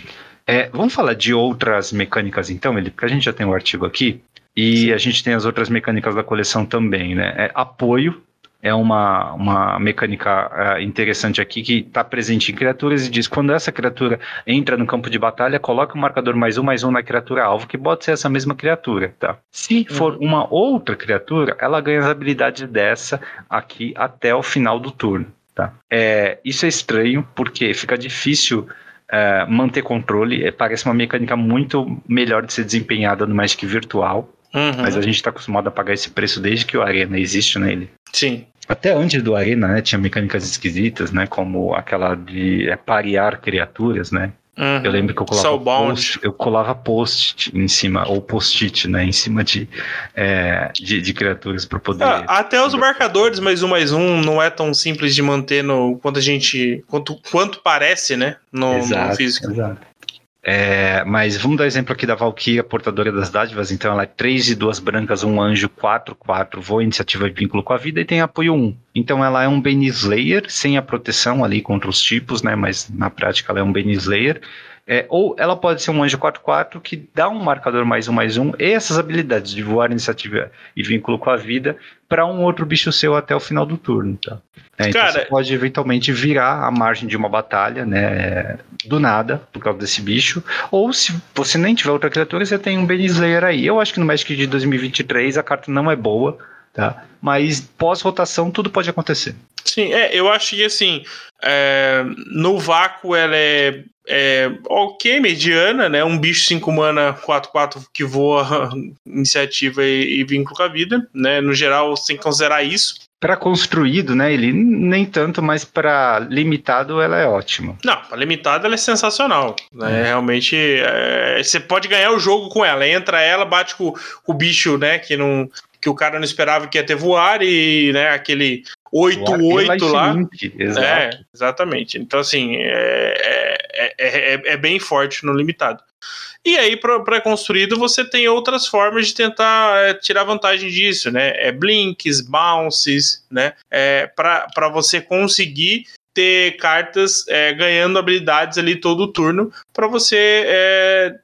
É, vamos falar de outras mecânicas então, ele, porque a gente já tem o um artigo aqui e Sim. a gente tem as outras mecânicas da coleção também, né? É apoio é uma, uma mecânica uh, interessante aqui que está presente em criaturas e diz quando essa criatura entra no campo de batalha, coloca um marcador mais um mais um na criatura alvo, que pode ser essa mesma criatura, tá? Se uhum. for uma outra criatura, ela ganha as habilidades dessa aqui até o final do turno, tá? É, isso é estranho porque fica difícil é, manter controle, parece uma mecânica muito melhor de ser desempenhada no Magic virtual, Uhum. Mas a gente está acostumado a pagar esse preço desde que o Arena existe nele. Sim. Até antes do Arena, né, tinha mecânicas esquisitas, né, como aquela de é, parear criaturas, né? Uhum. Eu lembro que eu colava post, eu colava post em cima, ou post-it, né, em cima de, é, de, de, criaturas para poder. Ah, até os marcadores mais um mais um não é tão simples de manter no quanto a gente. quanto, quanto parece, né? No, exato, no físico. Exato. É, mas vamos dar exemplo aqui da Valkyria, portadora das dádivas. Então ela é 3 e 2 brancas, um anjo, 4, 4, voa, iniciativa e vínculo com a vida e tem apoio 1. Então ela é um Bane Slayer, sem a proteção ali contra os tipos, né? Mas na prática ela é um Bane Slayer. É, ou ela pode ser um anjo 4-4 que dá um marcador mais um mais um e essas habilidades de voar, iniciativa e vínculo com a vida para um outro bicho seu até o final do turno. Tá? É, então você pode eventualmente virar a margem de uma batalha, né? Do nada, por causa desse bicho. Ou se você nem tiver outra criatura, você tem um Bane Slayer aí. Eu acho que no Magic de 2023 a carta não é boa tá? Mas pós-rotação tudo pode acontecer. Sim, é, eu acho que assim, é, no vácuo ela é, é ok, mediana, né? Um bicho 5 mana 4-4 que voa iniciativa e, e vínculo com a vida, né? No geral, você tem que considerar isso. Para construído, né? Ele nem tanto, mas para limitado ela é ótima. Não, para limitado ela é sensacional. Né? É. Realmente, é, você pode ganhar o jogo com ela. Entra ela, bate com, com o bicho, né? Que não, que o cara não esperava que ia ter voar e, né, aquele 8-8 lá. Exato. É, exatamente. Então, assim, é, é, é, é, bem forte no limitado. E aí, para construído, você tem outras formas de tentar tirar vantagem disso, né? É blinks, bounces, né? É, para você conseguir ter cartas é, ganhando habilidades ali todo turno, para você. É,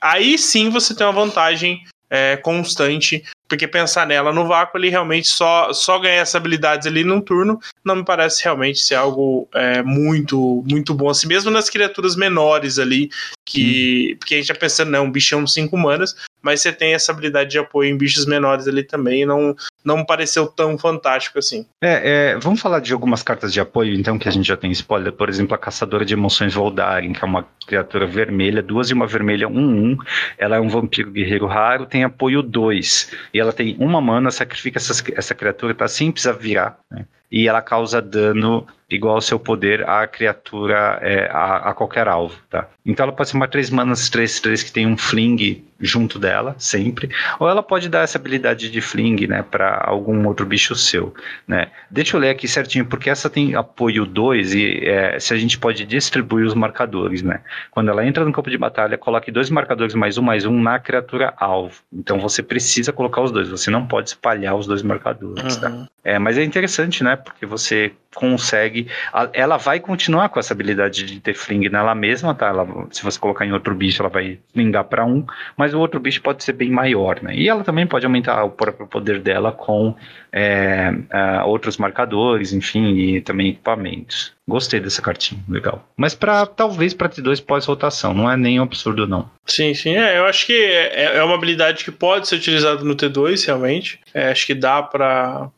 aí sim você tem uma vantagem é, constante porque pensar nela no vácuo, ele realmente só, só ganhar essas habilidades ali num turno. Não me parece realmente ser algo é, muito muito bom assim, mesmo nas criaturas menores ali, que Sim. porque a gente já pensando, não, um bichão 5 manas, mas você tem essa habilidade de apoio em bichos menores ali também, não, não me pareceu tão fantástico assim. É, é, vamos falar de algumas cartas de apoio, então, que a gente já tem spoiler. Por exemplo, a Caçadora de Emoções Voldaren, que é uma criatura vermelha, duas e uma vermelha, um, um. Ela é um vampiro guerreiro raro, tem apoio 2. E ela tem uma mana, sacrifica essa, essa criatura, tá? Sem precisar virar, né? E ela causa dano igual ao seu poder à criatura, é, a, a, qualquer alvo, tá? Então ela pode ser uma 3 manas 3, 3 que tem um fling junto dela, sempre. Ou ela pode dar essa habilidade de fling, né, para algum outro bicho seu, né? Deixa eu ler aqui certinho, porque essa tem apoio 2 e é, se a gente pode distribuir os marcadores, né? Quando ela entra no campo de batalha, coloque dois marcadores mais um, mais um na criatura alvo. Então você precisa colocar os dois, você não pode espalhar os dois marcadores, tá? uhum. tá? É, mas é interessante, né, porque você consegue. Ela vai continuar com essa habilidade de ter fling nela mesma, tá? Ela, se você colocar em outro bicho, ela vai flingar para um, mas o outro bicho pode ser bem maior, né? E ela também pode aumentar o próprio poder dela com é, uh, outros marcadores, enfim, e também equipamentos. Gostei dessa cartinha, legal. Mas para talvez para T2 pós-rotação, não é nem um absurdo, não. Sim, sim. É, eu acho que é, é uma habilidade que pode ser utilizada no T2, realmente. É, acho que dá para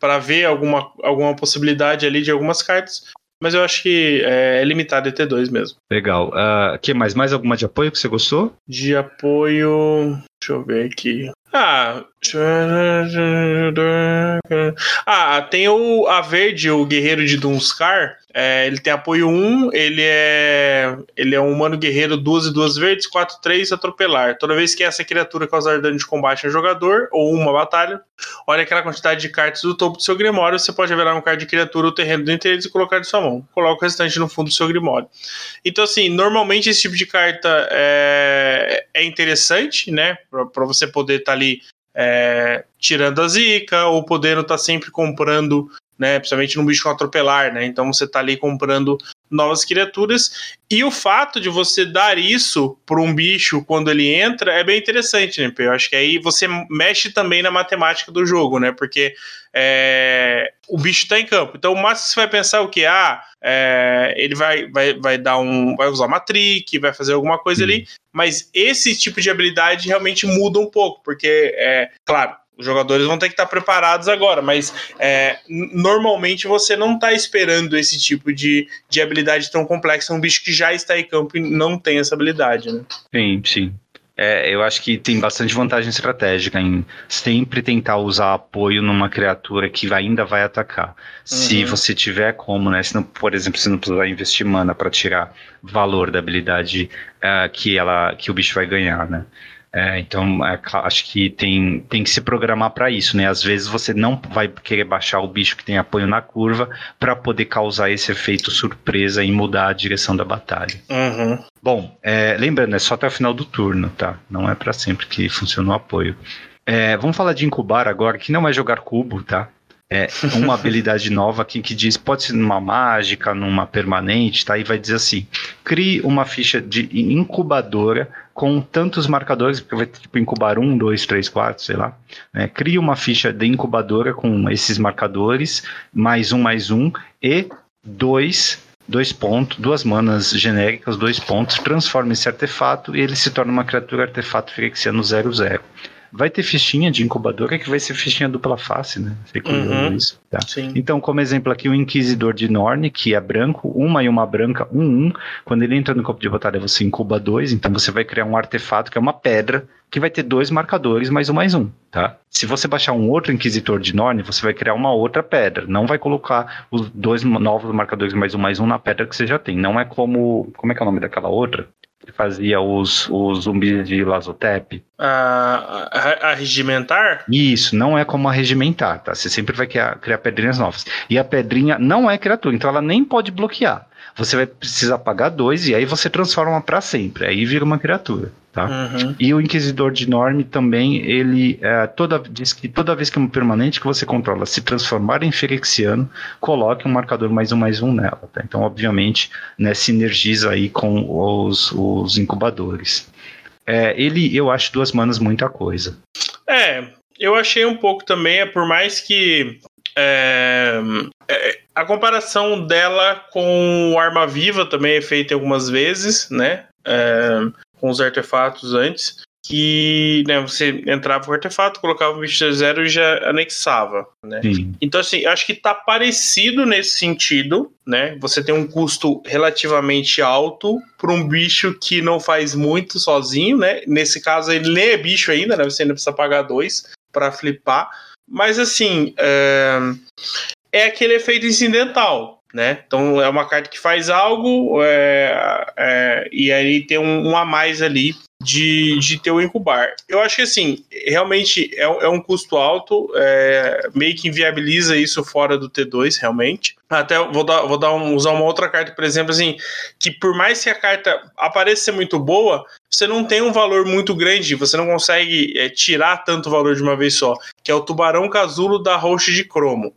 para ver alguma, alguma possibilidade ali de algumas cartas. Mas eu acho que é, é limitado em T2 mesmo. Legal. Uh, que mais? Mais alguma de apoio que você gostou? De apoio. Deixa eu ver aqui. Ah, ah, tem o a verde, o guerreiro de Dunskar. É, ele tem apoio 1, ele é ele é um humano guerreiro 2 e 2 verdes, 4 3 atropelar. Toda vez que essa criatura causar dano de combate a jogador ou uma batalha, olha aquela quantidade de cartas do topo do seu grimório, você pode revelar um card de criatura ou terreno do interesse e colocar de sua mão. Coloca o restante no fundo do seu grimório. Então assim, normalmente esse tipo de carta é, é interessante, né, para você poder estar tá ali é, tirando a zica ou podendo estar tá sempre comprando né? Principalmente num bicho com atropelar, né? Então você tá ali comprando novas criaturas. E o fato de você dar isso para um bicho quando ele entra é bem interessante, né? Eu acho que aí você mexe também na matemática do jogo, né? Porque é, o bicho está em campo. Então, o máximo que você vai pensar é o que? Ah, é, ele vai, vai, vai dar um. Vai usar uma trick, vai fazer alguma coisa ali. Mas esse tipo de habilidade realmente muda um pouco, porque, é, claro, os jogadores vão ter que estar preparados agora, mas é, normalmente você não está esperando esse tipo de, de habilidade tão complexa. Um bicho que já está em campo e não tem essa habilidade, né? Sim, sim. É, eu acho que tem bastante vantagem estratégica em sempre tentar usar apoio numa criatura que ainda vai atacar. Uhum. Se você tiver como, né? Se não, por exemplo, se não precisar investir mana para tirar valor da habilidade uh, que, ela, que o bicho vai ganhar, né? É, então, é, acho que tem, tem que se programar para isso, né? Às vezes você não vai querer baixar o bicho que tem apoio na curva para poder causar esse efeito surpresa e mudar a direção da batalha. Uhum. Bom, é, lembrando, é só até o final do turno, tá? Não é para sempre que funciona o apoio. É, vamos falar de incubar agora, que não é jogar cubo, tá? É, uma habilidade nova aqui que diz, pode ser numa mágica, numa permanente, tá? E vai dizer assim: crie uma ficha de incubadora com tantos marcadores, porque vai tipo incubar um, dois, três, quatro, sei lá. Né? Crie uma ficha de incubadora com esses marcadores, mais um, mais um, e dois dois pontos, duas manas genéricas, dois pontos, transforma esse artefato e ele se torna uma criatura artefato Firexiano 00. Vai ter fichinha de incubadora que vai ser fichinha dupla face, né? Você uhum. isso. Tá? Então, como exemplo aqui, o Inquisidor de Norne, que é branco, uma e uma branca, um, um. Quando ele entra no campo de batalha, você incuba dois, então você vai criar um artefato que é uma pedra, que vai ter dois marcadores mais um mais um, tá? Se você baixar um outro Inquisitor de Norne, você vai criar uma outra pedra. Não vai colocar os dois novos marcadores mais um mais um na pedra que você já tem. Não é como. Como é que é o nome daquela outra? Que fazia os, os zumbis de Lazotep. A, a, a, regimentar? Isso, não é como a regimentar, tá? Você sempre vai criar, criar pedrinhas novas. E a pedrinha não é criatura, então ela nem pode bloquear. Você vai precisar pagar dois e aí você transforma para sempre. Aí vira uma criatura. Tá? Uhum. E o Inquisidor de Norme também, ele é, toda, diz que toda vez que um permanente que você controla se transformar em Ferexiano, coloque um marcador mais um mais um nela. Tá? Então, obviamente, né, sinergiza aí com os, os incubadores. É, ele, eu acho duas manas muita coisa. É, eu achei um pouco também, é por mais que é, é, a comparação dela com Arma Viva também é feita algumas vezes, né? É, com os artefatos antes, que né, você entrava com o artefato, colocava o bicho zero e já anexava, né? Sim. Então, assim, eu acho que tá parecido nesse sentido, né? Você tem um custo relativamente alto para um bicho que não faz muito sozinho, né? Nesse caso, ele nem é bicho ainda, né? Você ainda precisa pagar dois para flipar. Mas, assim, é... é aquele efeito incidental, né? Então é uma carta que faz algo é, é, e aí tem um, um, a mais ali de, de ter o incubar. Eu acho que assim, realmente é, é um custo alto, é, meio que inviabiliza isso fora do T2, realmente. Até vou, dar, vou dar um, usar uma outra carta, por exemplo, assim, que por mais que a carta apareça ser muito boa, você não tem um valor muito grande, você não consegue é, tirar tanto valor de uma vez só, que é o Tubarão Casulo da Roche de Cromo.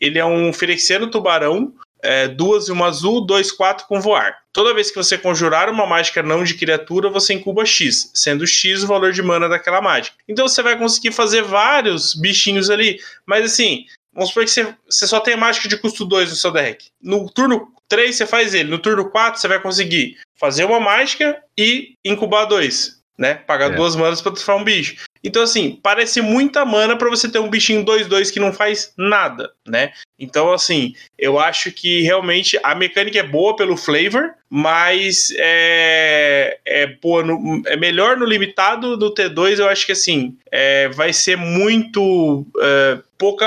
Ele é um Ferexiano Tubarão, é, duas e uma azul, dois, quatro com voar. Toda vez que você conjurar uma mágica não de criatura, você incuba X, sendo X o valor de mana daquela mágica. Então você vai conseguir fazer vários bichinhos ali, mas assim, vamos supor que você, você só tem mágica de custo 2 no seu deck. No turno 3 você faz ele, no turno 4 você vai conseguir fazer uma mágica e incubar dois. Né? Pagar é. duas manas para transformar um bicho. Então, assim, parece muita mana para você ter um bichinho 2-2 que não faz nada, né? Então, assim, eu acho que realmente a mecânica é boa pelo flavor, mas é, é, boa no, é melhor no limitado. No T2, eu acho que, assim, é, vai ser muito. É, pouca.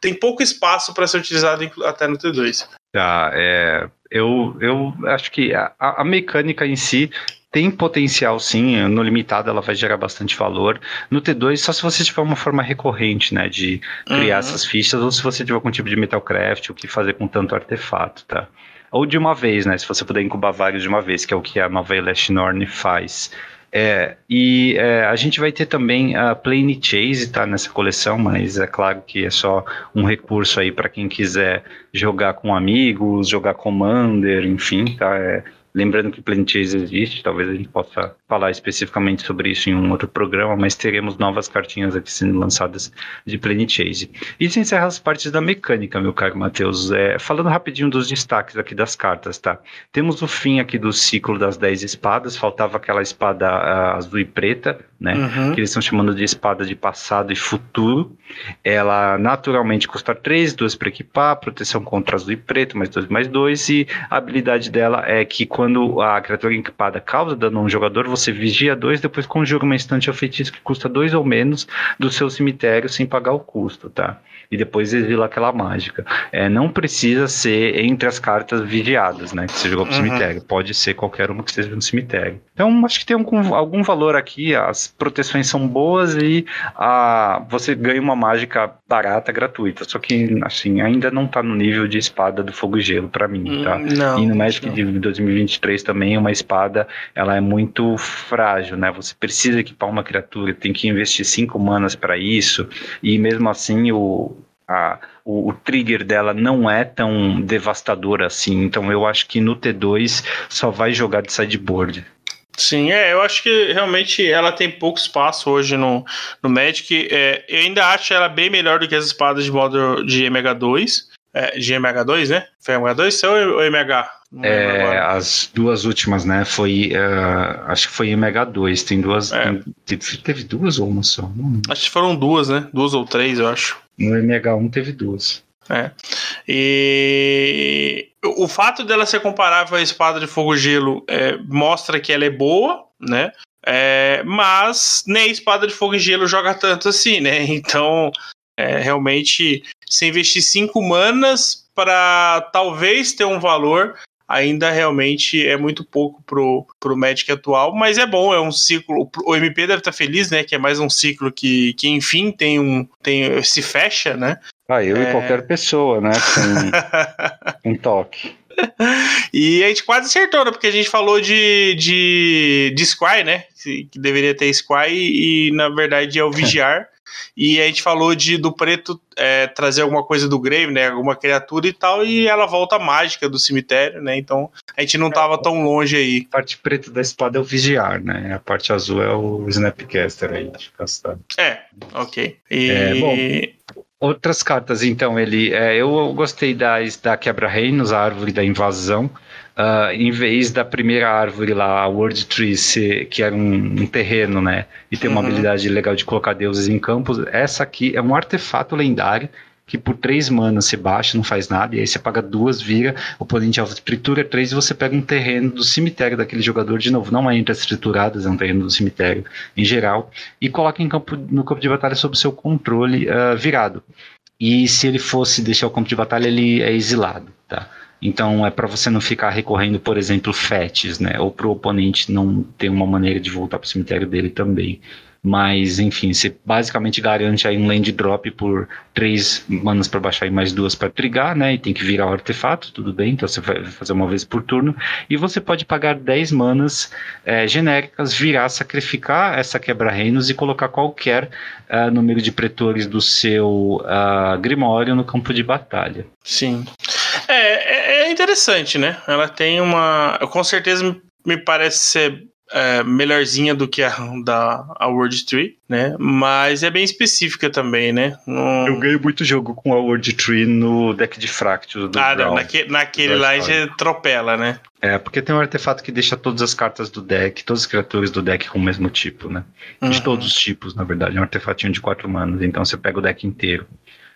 Tem pouco espaço para ser utilizado até no T2. Tá, é, eu, eu acho que a, a mecânica em si tem potencial sim, no limitado ela vai gerar bastante valor. No T2, só se você tiver uma forma recorrente, né, de criar uhum. essas fichas, ou se você tiver algum tipo de Metalcraft, o que fazer com tanto artefato, tá? Ou de uma vez, né, se você puder incubar vários de uma vez, que é o que a nova Elash Norn faz. É, e é, a gente vai ter também a Plane Chase, tá, nessa coleção, mas é claro que é só um recurso aí para quem quiser jogar com amigos, jogar Commander, enfim, tá? É, Lembrando que Chase existe, talvez a gente possa falar especificamente sobre isso em um outro programa, mas teremos novas cartinhas aqui sendo lançadas de Planet Chase. Se encerra as partes da mecânica, meu caro Matheus. É, falando rapidinho dos destaques aqui das cartas, tá? Temos o fim aqui do ciclo das 10 espadas, faltava aquela espada uh, azul e preta, né? Uhum. Que eles estão chamando de espada de passado e futuro. Ela naturalmente custa 3, 2 para equipar, proteção contra azul e preto, mais 2 mais 2, e a habilidade dela é que quando a criatura equipada causa dano a um jogador, você vigia dois, depois conjura uma instante ou feitiço que custa dois ou menos do seu cemitério sem pagar o custo, tá? E depois exila aquela mágica. É, não precisa ser entre as cartas vigiadas, né? Que você jogou pro uhum. cemitério. Pode ser qualquer uma que esteja no cemitério. Então, acho que tem algum, algum valor aqui. As proteções são boas e a, você ganha uma mágica barata, gratuita. Só que, assim, ainda não tá no nível de espada do fogo e gelo para mim, tá? Hum, não, e no Magic não. de 2020 23 também, uma espada, ela é muito frágil, né? Você precisa equipar uma criatura, tem que investir 5 manas para isso, e mesmo assim o, a, o, o, trigger dela não é tão devastador assim. Então eu acho que no T2 só vai jogar de sideboard. Sim, é, eu acho que realmente ela tem pouco espaço hoje no, no Magic. É, eu ainda acho ela bem melhor do que as espadas de modo de MH2. É, de MH2, né? Foi MH2 ou MH? É, as duas últimas, né? Foi. Uh, acho que foi MH2. Tem duas. É. Tem, teve duas ou uma só? Acho que foram duas, né? Duas ou três, eu acho. No MH1 teve duas. É. E o fato dela ser comparável à espada de fogo gelo é, mostra que ela é boa, né? É, mas nem a espada de fogo e gelo joga tanto assim, né? Então, é, realmente, se investir cinco manas para talvez ter um valor, ainda realmente é muito pouco pro, pro Magic atual, mas é bom, é um ciclo. O MP deve estar feliz, né? Que é mais um ciclo que, que enfim tem um. Tem, se fecha, né? Ah, eu é... e qualquer pessoa, né? Com um toque. e a gente quase acertou, né? Porque a gente falou de, de, de Squire, né? Que, que deveria ter Squire e, na verdade é o Vigiar. E a gente falou de do preto é, trazer alguma coisa do Grave, né? Alguma criatura e tal, e ela volta mágica do cemitério, né? Então a gente não estava tão longe aí. A parte preta da espada é o Vigiar, né? A parte azul é o Snapcaster aí de castado. É, ok. E... É, bom, outras cartas, então, ele. É, eu gostei da, da Quebra-Reinos, a árvore da invasão. Uh, em vez da primeira árvore lá, a World Tree, que era um, um, terreno, né? E ter uma uhum. habilidade legal de colocar deuses em campos, essa aqui é um artefato lendário que por três manas você baixa, não faz nada, e aí você paga duas, vira, oponente alvo de escritura, três, e você pega um terreno do cemitério daquele jogador, de novo, não é entre as escrituradas, é um terreno do cemitério em geral, e coloca em campo, no campo de batalha sob seu controle uh, virado. E se ele fosse deixar o campo de batalha, ele é exilado, tá? Então é para você não ficar recorrendo, por exemplo, fetes, né? Ou para o oponente não ter uma maneira de voltar para o cemitério dele também. Mas, enfim, você basicamente garante aí um land drop por três manas para baixar e mais duas para trigar, né? E tem que virar o artefato, tudo bem, então você vai fazer uma vez por turno. E você pode pagar 10 manas é, genéricas, virar, sacrificar essa quebra-reinos e colocar qualquer uh, número de pretores do seu uh, Grimório no campo de batalha. Sim. É, é, é interessante, né? Ela tem uma. Com certeza me parece ser é, melhorzinha do que a da a World Tree, né? Mas é bem específica também, né? No... Eu ganhei muito jogo com a World Tree no deck de Fractus do Ah, não, naque, naquele lá já atropela, né? É, porque tem um artefato que deixa todas as cartas do deck, todas as criaturas do deck com o mesmo tipo, né? De uhum. todos os tipos, na verdade. É um artefatinho de quatro manas, então você pega o deck inteiro.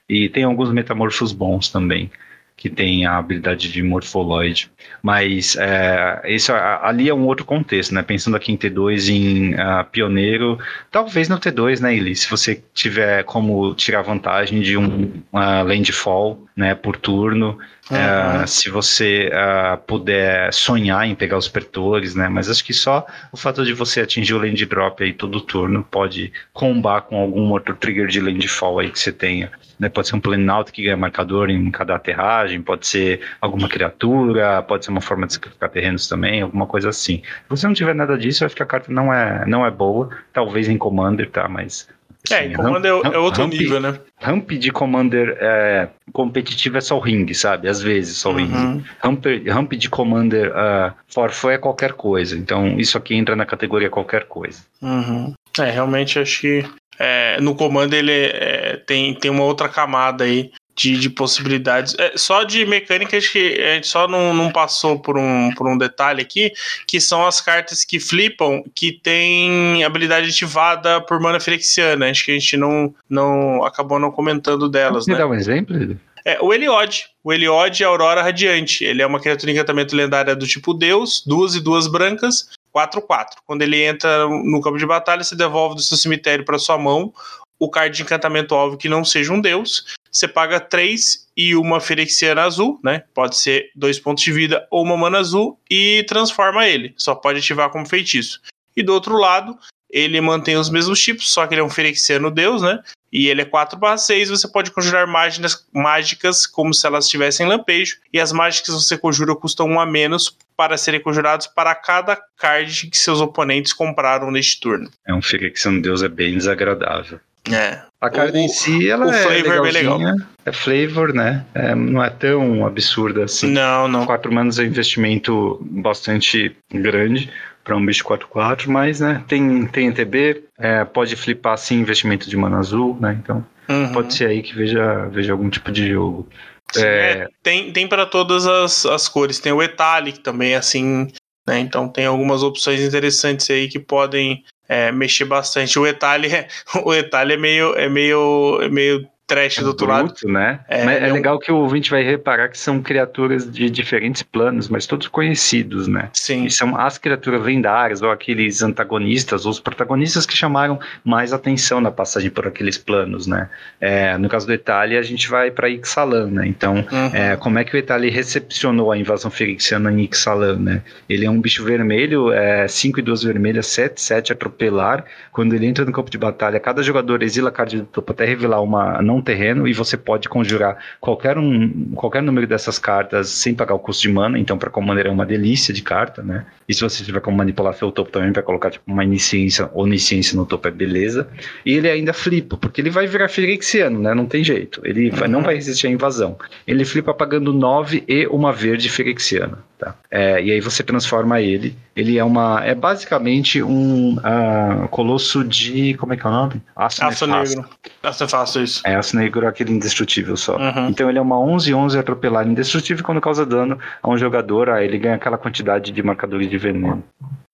E tem alguns metamorfos bons também que tem a habilidade de morfoloide. Mas é, isso ali é um outro contexto, né? Pensando aqui em T2 em uh, pioneiro, talvez no T2, né, Eli? Se você tiver como tirar vantagem de um uh, landfall né, por turno. Uhum. Uh, se você uh, puder sonhar em pegar os pretores, né? Mas acho que só o fato de você atingir o land drop aí todo turno pode combar com algum outro trigger de landfall aí que você tenha. Né? Pode ser um planalto que ganha marcador em cada aterragem, pode ser alguma criatura, pode ser uma forma de sacrificar terrenos também, alguma coisa assim. Se você não tiver nada disso, eu acho que a carta não é, não é boa. Talvez em Commander, tá? Mas é, Commander é, é outro ramp, nível, né? Ramp de Commander é, competitivo é só o ring, sabe? Às vezes só o ring. Uhum. Ramp, ramp de Commander uh, forfã é qualquer coisa. Então isso aqui entra na categoria qualquer coisa. Uhum. É, realmente acho que é, no Commander ele é, tem, tem uma outra camada aí de, de possibilidades. É, só de mecânica, acho que a gente só não, não passou por um, por um detalhe aqui, que são as cartas que flipam, que tem habilidade ativada por mana Firexiana. Acho que a gente não, não acabou não comentando delas, Você né? dá um exemplo? É, o Eliod. O Eliod é Aurora Radiante. Ele é uma criatura de encantamento lendária do tipo Deus, duas e duas brancas, 4-4. Quando ele entra no campo de batalha, você devolve do seu cemitério para sua mão o card de encantamento alvo que não seja um deus você paga 3 e uma Ferexiana azul, né? Pode ser dois pontos de vida ou uma mana azul e transforma ele. Só pode ativar como feitiço. E do outro lado, ele mantém os mesmos tipos, só que ele é um Ferexiano Deus, né? E ele é 4/6, você pode conjurar mágicas, mágicas como se elas tivessem lampejo, e as mágicas que você conjura custam um a menos para serem conjurados para cada card que seus oponentes compraram neste turno. É um Ferexiano Deus é bem desagradável. É. A carta O- em si, ela o é flavor é legalzinha, É flavor, né? É, não é tão absurda assim. Não, não. 4 manas é um investimento bastante grande para um bicho 4-4, mas né, tem, tem ETB, é, pode flipar sim investimento de mana azul, né? Então Uhum. pode ser aí que veja, veja algum tipo de jogo. É. é, tem tem para todas as, as cores. Tem o Etalic também, assim, né? Então tem algumas opções interessantes aí que podem é, mexer bastante. O Etali é, o é meio é meio é meio trash do outro lado. Bruto, né? É, mas é é um- legal que o ouvinte vai reparar que são criaturas de diferentes planos, mas todos conhecidos, né? Sim. E são as criaturas lendárias, ou aqueles antagonistas, ou os protagonistas que chamaram mais atenção na passagem por aqueles planos, né? É, no caso do Etali, a gente vai para Ixalan, né? Então, Uhum. é, como é que o Etali recepcionou a invasão ferixiana em Ixalan, né? Ele é um bicho vermelho, 5 e 2 vermelhas, 7, 7 atropelar. Quando ele entra no campo de batalha, cada jogador exila a card do topo até revelar uma não terreno e você pode conjurar qualquer, um, qualquer número dessas cartas sem pagar o custo de mana. Então, para Commander é uma delícia de carta, né? E se você tiver como manipular seu topo também, para colocar tipo, uma onisciência, onisciência no topo é beleza. E ele ainda flipa, porque ele vai virar Firexiano, né? Não tem jeito. Ele vai- não vai resistir à invasão. Ele flipa pagando 9 e uma verde Firexiana. Tá? É, e aí você transforma ele. Ele é uma. É basicamente um ah, colosso de. Como é que é o nome? Aço, Aço negro. Aço é fácil isso. É, aço negro, aquele indestrutível só. Uhum. Então ele é uma 11-11 atropelar indestrutível quando causa dano a um jogador, aí ele ganha aquela quantidade de marcadores de veneno.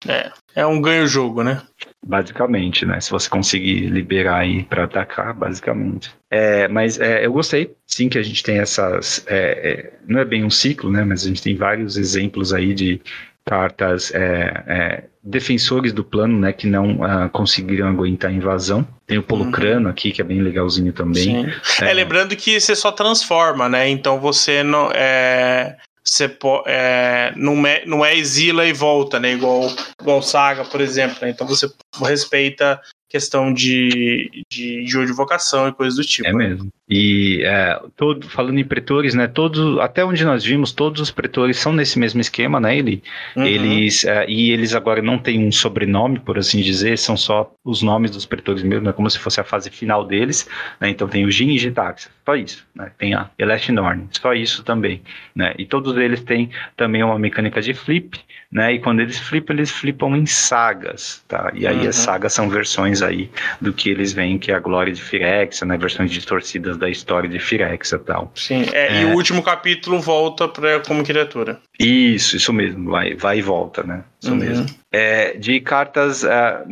É. É um ganho-jogo, né? Basicamente, né? Se você conseguir liberar aí pra atacar, basicamente. É, mas é, eu gostei, sim, que a gente tem essas. é, é, não é bem um ciclo, né? Mas a gente tem vários exemplos aí de cartas é, é, defensores do plano, né? Que não ah, conseguiram aguentar a invasão. Tem o Polucrano aqui, que é bem legalzinho também. Sim. É, lembrando que você só transforma, né? Então você não é. Você é, não, é, não é exila e volta, né? Igual, igual Saga, por exemplo. né? Então você respeita questão de, de de vocação e coisas do tipo. É né? mesmo. E é, todo, falando em pretores, né? Todos, até onde nós vimos, todos os pretores são nesse mesmo esquema, né? Ele, Uhum. Eles é, e eles agora não têm um sobrenome, por assim dizer, são só os nomes dos pretores mesmo, é como se fosse a fase final deles. Né? Então tem o Jin e Gitax, só isso. Né? Tem a Eleshinorn, só isso também. Né? E todos eles têm também uma mecânica de flip, né? E quando eles flipam, eles flipam em sagas, tá? E aí Uhum. as sagas são versões aí do que eles veem que é a glória de Firexa, né? Versões distorcidas da história de Firexa e tal. Sim. É, E É. o último capítulo volta pra, como criatura. Isso, isso mesmo, vai, vai e volta, né? Isso Uhum. mesmo. É, de cartas ah,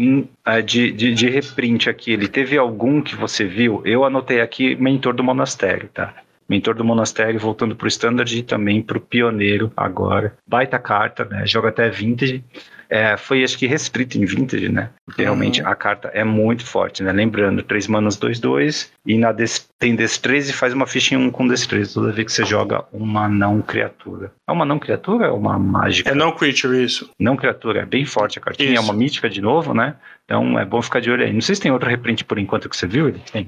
de, de, de reprint aqui, ele teve algum que você viu? Eu anotei aqui Mentor do Monastério, tá? Mentor do Monastério voltando pro Standard e também pro Pioneiro agora. Baita carta, né? Joga até Vintage. é, foi acho que restrito em Vintage, né? Porque realmente a carta é muito forte, né? Lembrando, 3 manas 2-2 e na des tem destreza e faz uma fichinha 1 com destreza toda vez que você joga uma não criatura. É uma não criatura ou é uma mágica? É não creature, isso. Não criatura, é bem forte a cartinha, é Isso. uma mítica de novo, né? Então é bom ficar de olho aí. Não sei se tem outro reprint por enquanto que você viu, ele tem.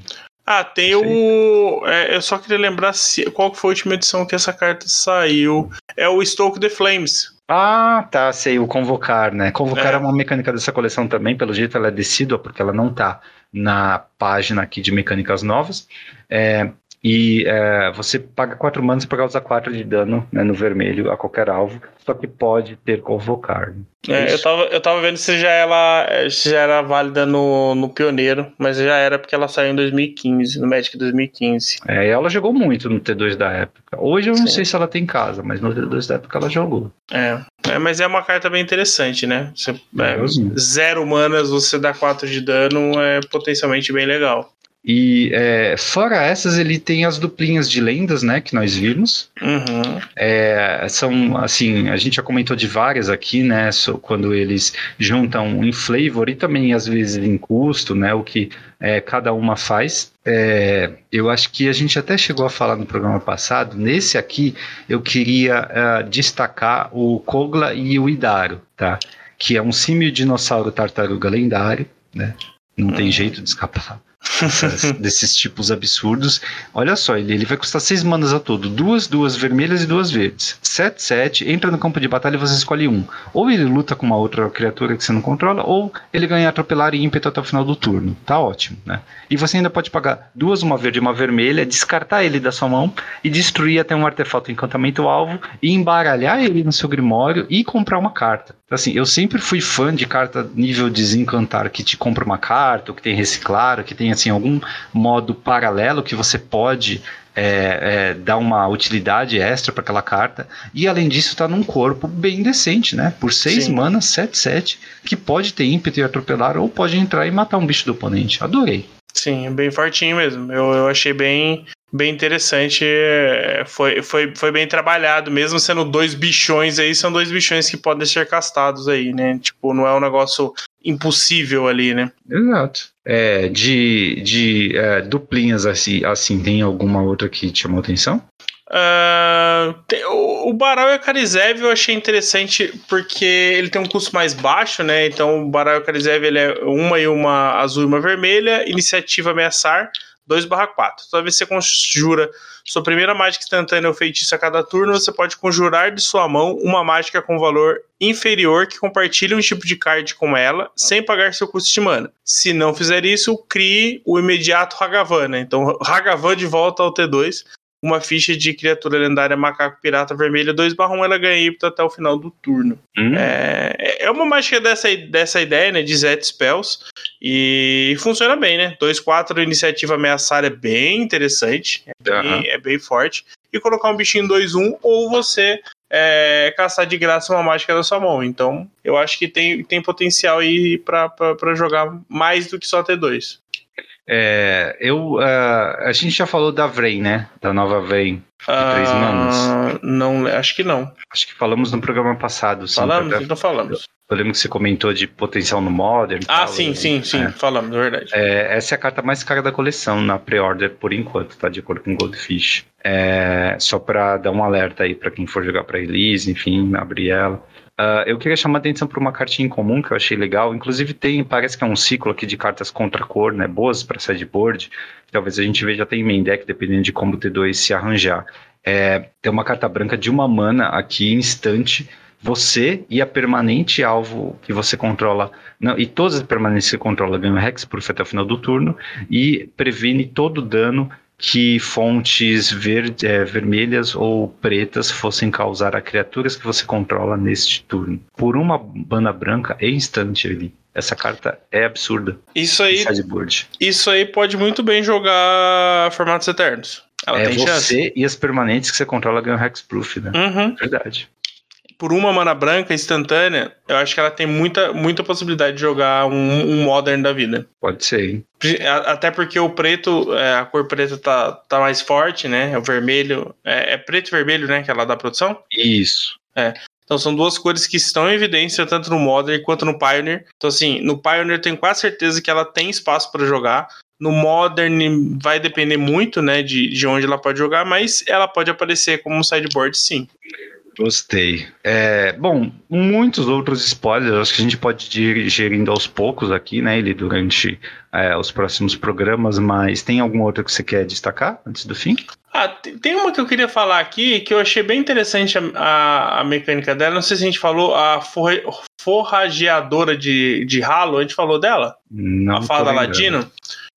Ah, tem Não o. é, eu só queria lembrar se, qual foi a última edição que essa carta saiu. É o Stoke the Flames. Ah, tá, sei, o convocar, né? Convocar É. é. uma mecânica dessa coleção também, pelo jeito ela é decídua, porque ela não tá na página aqui de mecânicas novas. É, e é, você paga 4 manas para causar 4 de dano né, no vermelho a qualquer alvo, só que pode ter convocar. É, eu, tava, eu tava vendo se já, ela, se já era válida no, no Pioneiro, mas já era porque ela saiu em 2015, no Magic 2015. É, e ela jogou muito no T2 da época. Hoje eu não Sim. sei se ela tem em casa, mas no T2 da época ela jogou. É, é, mas é uma carta bem interessante, né? Você, é, zero manas, você dá 4 de dano, é potencialmente bem legal. E é, fora essas, ele tem as duplinhas de lendas, né, que nós vimos. Uhum. É, são, assim, a gente já comentou de várias aqui, né, so- quando eles juntam em flavor e também às vezes em custo, né, o que é, cada uma faz. É, eu acho que a gente até chegou a falar no programa passado, nesse aqui eu queria ah, destacar o Kogla e o Idaro, tá? Que é um símio dinossauro tartaruga lendário, né? Não tem jeito de escapar desses tipos absurdos. Olha só, ele, ele vai custar 6 manas a todo. Duas, duas vermelhas e duas verdes. 7, 7. Entra no campo de batalha e você escolhe um. Ou ele luta com uma outra criatura que você não controla, ou ele ganha atropelar e ímpeto até o final do turno. Tá ótimo, né? E você ainda pode pagar duas, uma verde e uma vermelha, descartar ele da sua mão e destruir até um artefato encantamento alvo e embaralhar ele no seu grimório e comprar uma carta. Assim, eu sempre fui fã de carta nível desencantar que te compra uma carta, ou que tem reciclar, ou que tem assim algum modo paralelo que você pode é, é, dar uma utilidade extra para aquela carta. E além disso, tá num corpo bem decente, né? Por 6 Sim. manas, 7, 7, que pode ter ímpeto e atropelar, ou pode entrar e matar um bicho do oponente. Adorei. Sim, bem fortinho mesmo. Eu, eu achei bem, bem interessante. é, Foi, foi, foi bem trabalhado, mesmo sendo dois bichões aí, são dois bichões que podem ser castados aí, né? Tipo, não é um negócio impossível ali, né? Exato. É, de de é, duplinhas assim, assim, tem alguma outra que te chamou atenção? Ah, tem- o, o Baral e a Karizev eu achei interessante porque ele tem um custo mais baixo, né? Então o Baral e a Karizev ele é uma e uma azul e uma vermelha. Iniciativa ameaçar 2/4. Toda vez que você conjura sua primeira mágica instantânea ou feitiço a cada turno, você pode conjurar de sua mão uma mágica com valor inferior que compartilhe um tipo de card com ela, sem pagar seu custo de mana. Se não fizer isso, crie o imediato Hagavan, né? Então, Hagavan de volta ao T2 uma ficha de criatura lendária macaco pirata vermelha 2/1, ela ganha ímpeto até o final do turno. Hum, É, é uma mágica dessa, dessa ideia, né, de Zet Spells, e funciona bem, né? 2/4 iniciativa ameaçar é bem interessante, é bem, Aham. é bem forte. E colocar um bichinho 2/1 ou você é, caçar de graça uma mágica da sua mão. Então, eu acho que tem, tem potencial aí pra jogar mais do que só T2. É, eu, ah, a gente já falou da Vrain, né? Da nova Vrain. três manas? Ah, Não, acho que não. Acho que falamos no programa passado. sim, Falamos? até- Então falamos. Eu lembro que você comentou de potencial no Modern. Ah, tal, sim, sim, sim, é. falamos, é verdade. É, essa é a carta mais cara da coleção na pre-order por enquanto, tá? De acordo com Goldfish. É, só pra dar um alerta aí pra quem for jogar pra release, enfim, abrir ela. Ah, eu queria chamar a atenção para uma cartinha em comum que eu achei legal. Inclusive tem, parece que é um ciclo aqui de cartas contra cor, né? Boas para sideboard. Talvez a gente veja até em main deck, dependendo de como o T2 se arranjar. É, tem uma carta branca de uma mana aqui, instante. Você e a permanente alvo que você controla, não, e todas as permanentes que você controla ganham Hexproof até o final do turno e previne todo o dano que fontes verde, é, vermelhas ou pretas fossem causar a criaturas que você controla neste turno. Por uma banda branca é instante ali. Essa carta é absurda. Isso aí, isso aí pode muito bem jogar formatos eternos. Ela é tem você chance. e as permanentes que você controla ganham Hexproof, né? Uhum. Verdade. Por uma mana branca instantânea, eu acho que ela tem muita, muita possibilidade de jogar um, um Modern da vida. Pode ser, hein? Até porque o preto, é, a cor preta tá, tá mais forte, né? O vermelho. É, é preto e vermelho, né? Que ela dá produção. Isso. Então são duas cores que estão em evidência tanto no Modern quanto no Pioneer. Então assim, no Pioneer eu tenho quase certeza que ela tem espaço para jogar. No Modern vai depender muito, né, de, de onde ela pode jogar, mas ela pode aparecer como um sideboard sim. Gostei. É, bom, muitos outros spoilers, acho que a gente pode ir gerindo aos poucos aqui, né, ele durante é, os próximos programas, mas tem algum outro que você quer destacar antes do fim? Ah, tem uma que eu queria falar aqui que eu achei bem interessante a, a, a mecânica dela. Não sei se a gente falou, a forra, forrageadora de, de ralo, a gente falou dela? Não. A fala Ladino.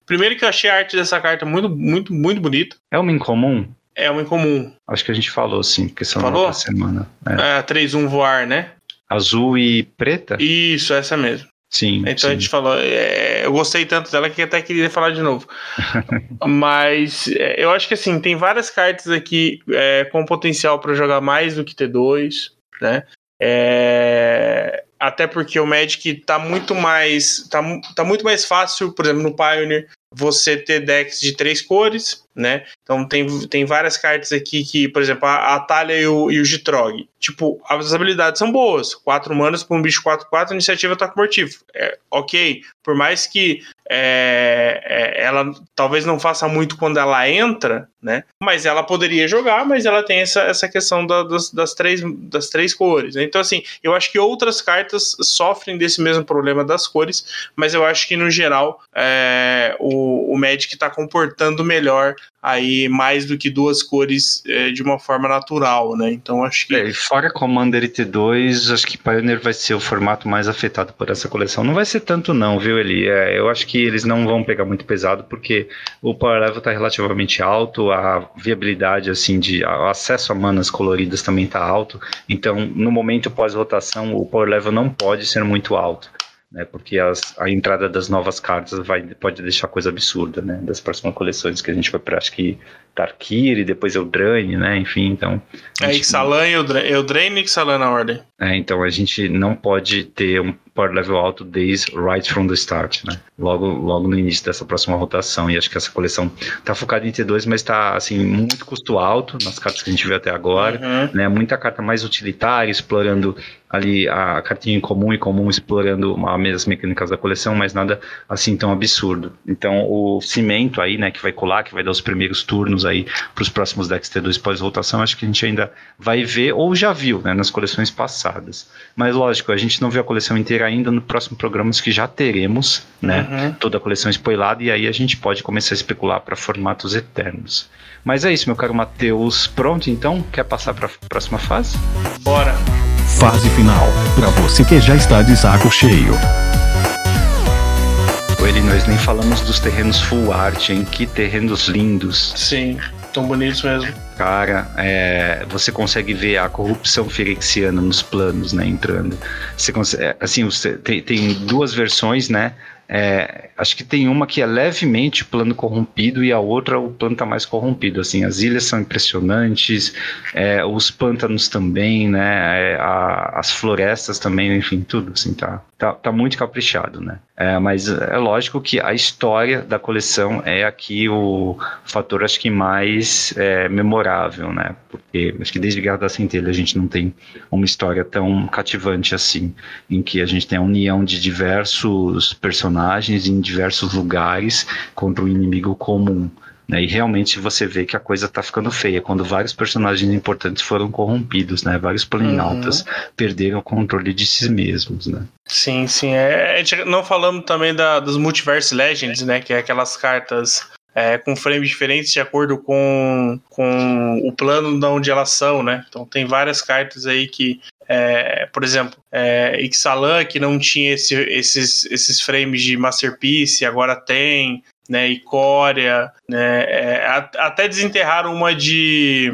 Primeiro que eu achei a arte dessa carta muito, muito, muito bonita. É uma incomum? É uma incomum. Acho que a gente falou, sim, porque são falou? semana. É, é 3-1 voar, né? Azul e preta? Isso, essa mesmo. Sim. Então sim. a gente falou. É, eu gostei tanto dela que até queria falar de novo. Mas é, eu acho que assim, tem várias cartas aqui é, com potencial para jogar mais do que T2, né? É, até porque o Magic tá muito mais. Tá, tá muito mais fácil, por exemplo, no Pioneer, você ter decks de três cores, né? Então tem, tem várias cartas aqui que, por exemplo, a, a Talia e o, e o Gitrog. Tipo, as habilidades são boas. 4 manas para um bicho 4-4, iniciativa ataque mortivo. É, ok. Por mais que é, é, ela talvez não faça muito quando ela entra, né? Mas ela poderia jogar, mas ela tem essa, essa questão da, das, das, três, das três cores. Né? Então, assim, eu acho que outras cartas sofrem desse mesmo problema das cores, mas eu acho que no geral é, o, o Magic está comportando melhor aí mais do que duas cores é, de uma forma natural, né? Então acho que. É, fora Commander e T2, acho que Pioneer vai ser o formato mais afetado por essa coleção. Não vai ser tanto, não, viu, Eli? É, eu acho que eles não vão pegar muito pesado, porque o Power Level está relativamente alto, a viabilidade, assim, de o acesso a manas coloridas também está alto. Então, no momento pós-rotação, o Power Level não pode ser muito alto né? Porque as, a entrada das novas cartas vai, pode deixar coisa absurda, né? Das próximas coleções que a gente vai para acho que Tarkir e depois Eldraine, né? Enfim, então. É Ixalan e Eldraine e Ixalan na ordem. É, então a gente não pode ter um power level alto desde right from the start, né? Logo, logo no início dessa próxima rotação. E acho que essa coleção tá focada em T2, mas tá assim, muito custo alto nas cartas que a gente viu até agora, Uhum. né? Muita carta mais utilitária, explorando ali a cartinha em comum e comum, explorando uma, as mecânicas da coleção, mas nada assim tão absurdo. Então o cimento aí, né, que vai colar, que vai dar os primeiros turnos aí para os próximos decks T2 pós-rotação, acho que a gente ainda vai ver, ou já viu, né, nas coleções passadas. Mas lógico, a gente não viu a coleção inteira ainda no próximo programa que já teremos, né, Uhum. toda a coleção spoilada, e aí a gente pode começar a especular para formatos eternos. Mas é isso, meu caro Matheus. Pronto, então? Quer passar para a próxima fase? Bora. Fase final. Pra você que já está de saco cheio. Ele, nós nem falamos dos terrenos full art, hein? Que terrenos lindos. Sim, tão bonitos mesmo. Cara, é, você consegue ver a corrupção firexiana nos planos, né? Entrando. Você consegue, assim, você tem, tem duas versões, né? É, acho que tem uma que é levemente plano corrompido e a outra o plano tá mais corrompido. Assim, as ilhas são impressionantes, é, os pântanos também, né? É, a- as florestas também, enfim, tudo assim tá, tá, tá muito caprichado, né? É, mas é lógico que a história da coleção é aqui o fator acho que mais é, memorável, né? Porque acho que desde Guerra da Centelha a gente não tem uma história tão cativante assim, em que a gente tem a união de diversos personagens em diversos lugares contra um inimigo comum. Né, e realmente você vê que a coisa tá ficando feia quando vários personagens importantes foram corrompidos, né? Vários planinautas perderam o controle de si mesmos, né? Sim, sim. É, gente não falamos também da, dos Multiverse Legends, né? Que é aquelas cartas é, com frames diferentes de acordo com, com o plano de onde elas são, né? Então tem várias cartas aí que, é, por exemplo, é, Ixalan, que não tinha esse- esses, esses frames de Masterpiece, agora tem, né? Icória, né? É, até desenterraram uma de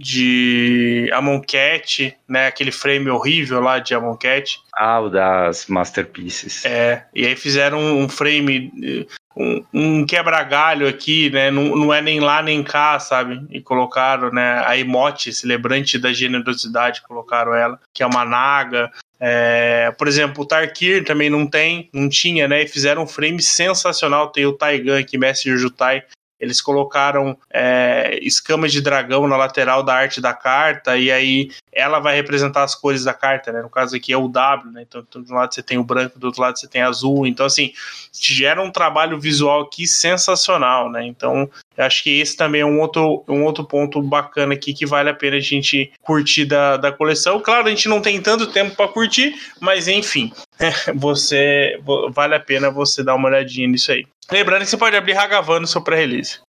de Amon Cat, né? Aquele frame horrível lá de Amon Cat. Ah, o das Masterpieces. É, e aí fizeram um frame, um, um quebra-galho aqui, né? Não, não é nem lá nem cá, sabe? E colocaram, né? A emote, celebrante da generosidade, colocaram ela, que é uma naga. É, por exemplo, o Tarkir também não tem, não tinha, né? E fizeram um frame sensacional. Tem o Taigan aqui, Mestre Jutai, eles colocaram é, escamas de dragão na lateral da arte da carta, e aí ela vai representar as cores da carta, né? No caso aqui é o W, né? Então, de um lado você tem o branco, do outro lado você tem azul. Então, assim, gera um trabalho visual aqui sensacional, né? Então, eu acho que esse também é um outro, um outro ponto bacana aqui que vale a pena a gente curtir da, da coleção. Claro, a gente não tem tanto tempo para curtir, mas enfim, você vale a pena você dar uma olhadinha nisso aí. Lembrando que você pode abrir Hagavan no seu pré-release.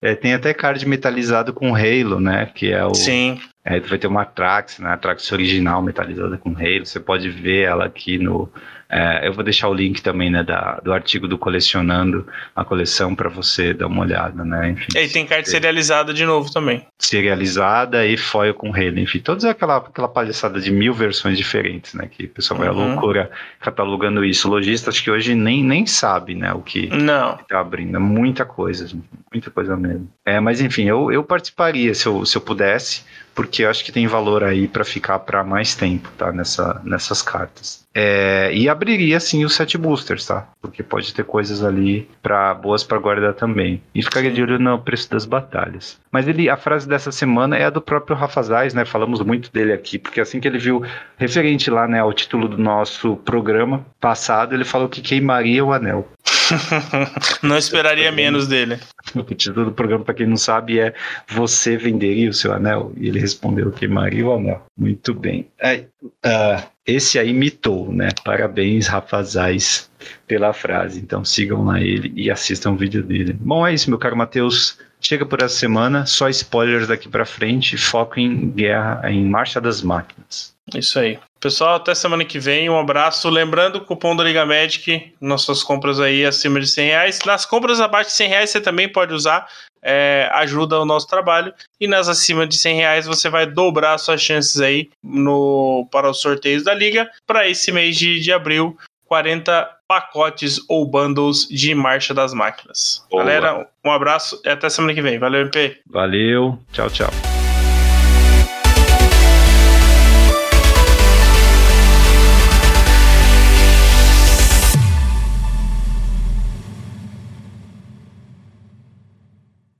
É, tem até card metalizado com Halo, né? Que é o. Sim. É, vai ter uma Atrax, né? A Atrax original metalizada com Halo. Você pode ver ela aqui no, é, eu vou deixar o link também né, da, do artigo do Colecionando a coleção para você dar uma olhada, né? Enfim, e tem carta serializada de novo também. Serializada e foil com rede, enfim, toda aquela, aquela palhaçada de mil versões diferentes, né? Que o pessoal vai uhum. à loucura catalogando isso. lojista acho que hoje nem, nem sabe, né? O que, Não. que tá abrindo. É muita coisa, muita coisa mesmo. É, mas enfim, eu, eu participaria se eu, se eu pudesse porque eu acho que tem valor aí para ficar para mais tempo, tá? Nessa, nessas cartas. É, e abriria sim os set boosters, tá? Porque pode ter coisas ali para boas para guardar também. E ficaria de olho no preço das batalhas. Mas ele, a frase dessa semana é a do próprio Rafa Zais, né? Falamos muito dele aqui, porque assim que ele viu referente lá, né, ao título do nosso programa passado, ele falou que queimaria o anel. Não esperaria menos dele. O título do programa, para quem não sabe, é Você venderia o seu anel? E ele respondeu: Queimaria o anel. Muito bem. Uh, esse aí mitou, né? Parabéns, Rafazais, pela frase. Então sigam lá ele e assistam o vídeo dele. Bom, é isso, meu caro Matheus. Chega por essa semana, só spoilers daqui para frente, foco em guerra, em marcha das máquinas. Isso aí. Pessoal, até semana que vem. Um abraço. Lembrando cupom da Liga Magic, nossas compras aí acima de 100 reais. Nas compras abaixo de 100 reais você também pode usar. É, ajuda o nosso trabalho. E nas acima de 100 reais você vai dobrar suas chances aí no, para os sorteios da Liga. Para esse mês de, de abril, 40 pacotes ou bundles de Marcha das Máquinas. Boa. Galera, um abraço e até semana que vem. Valeu, MP. Valeu. Tchau, tchau.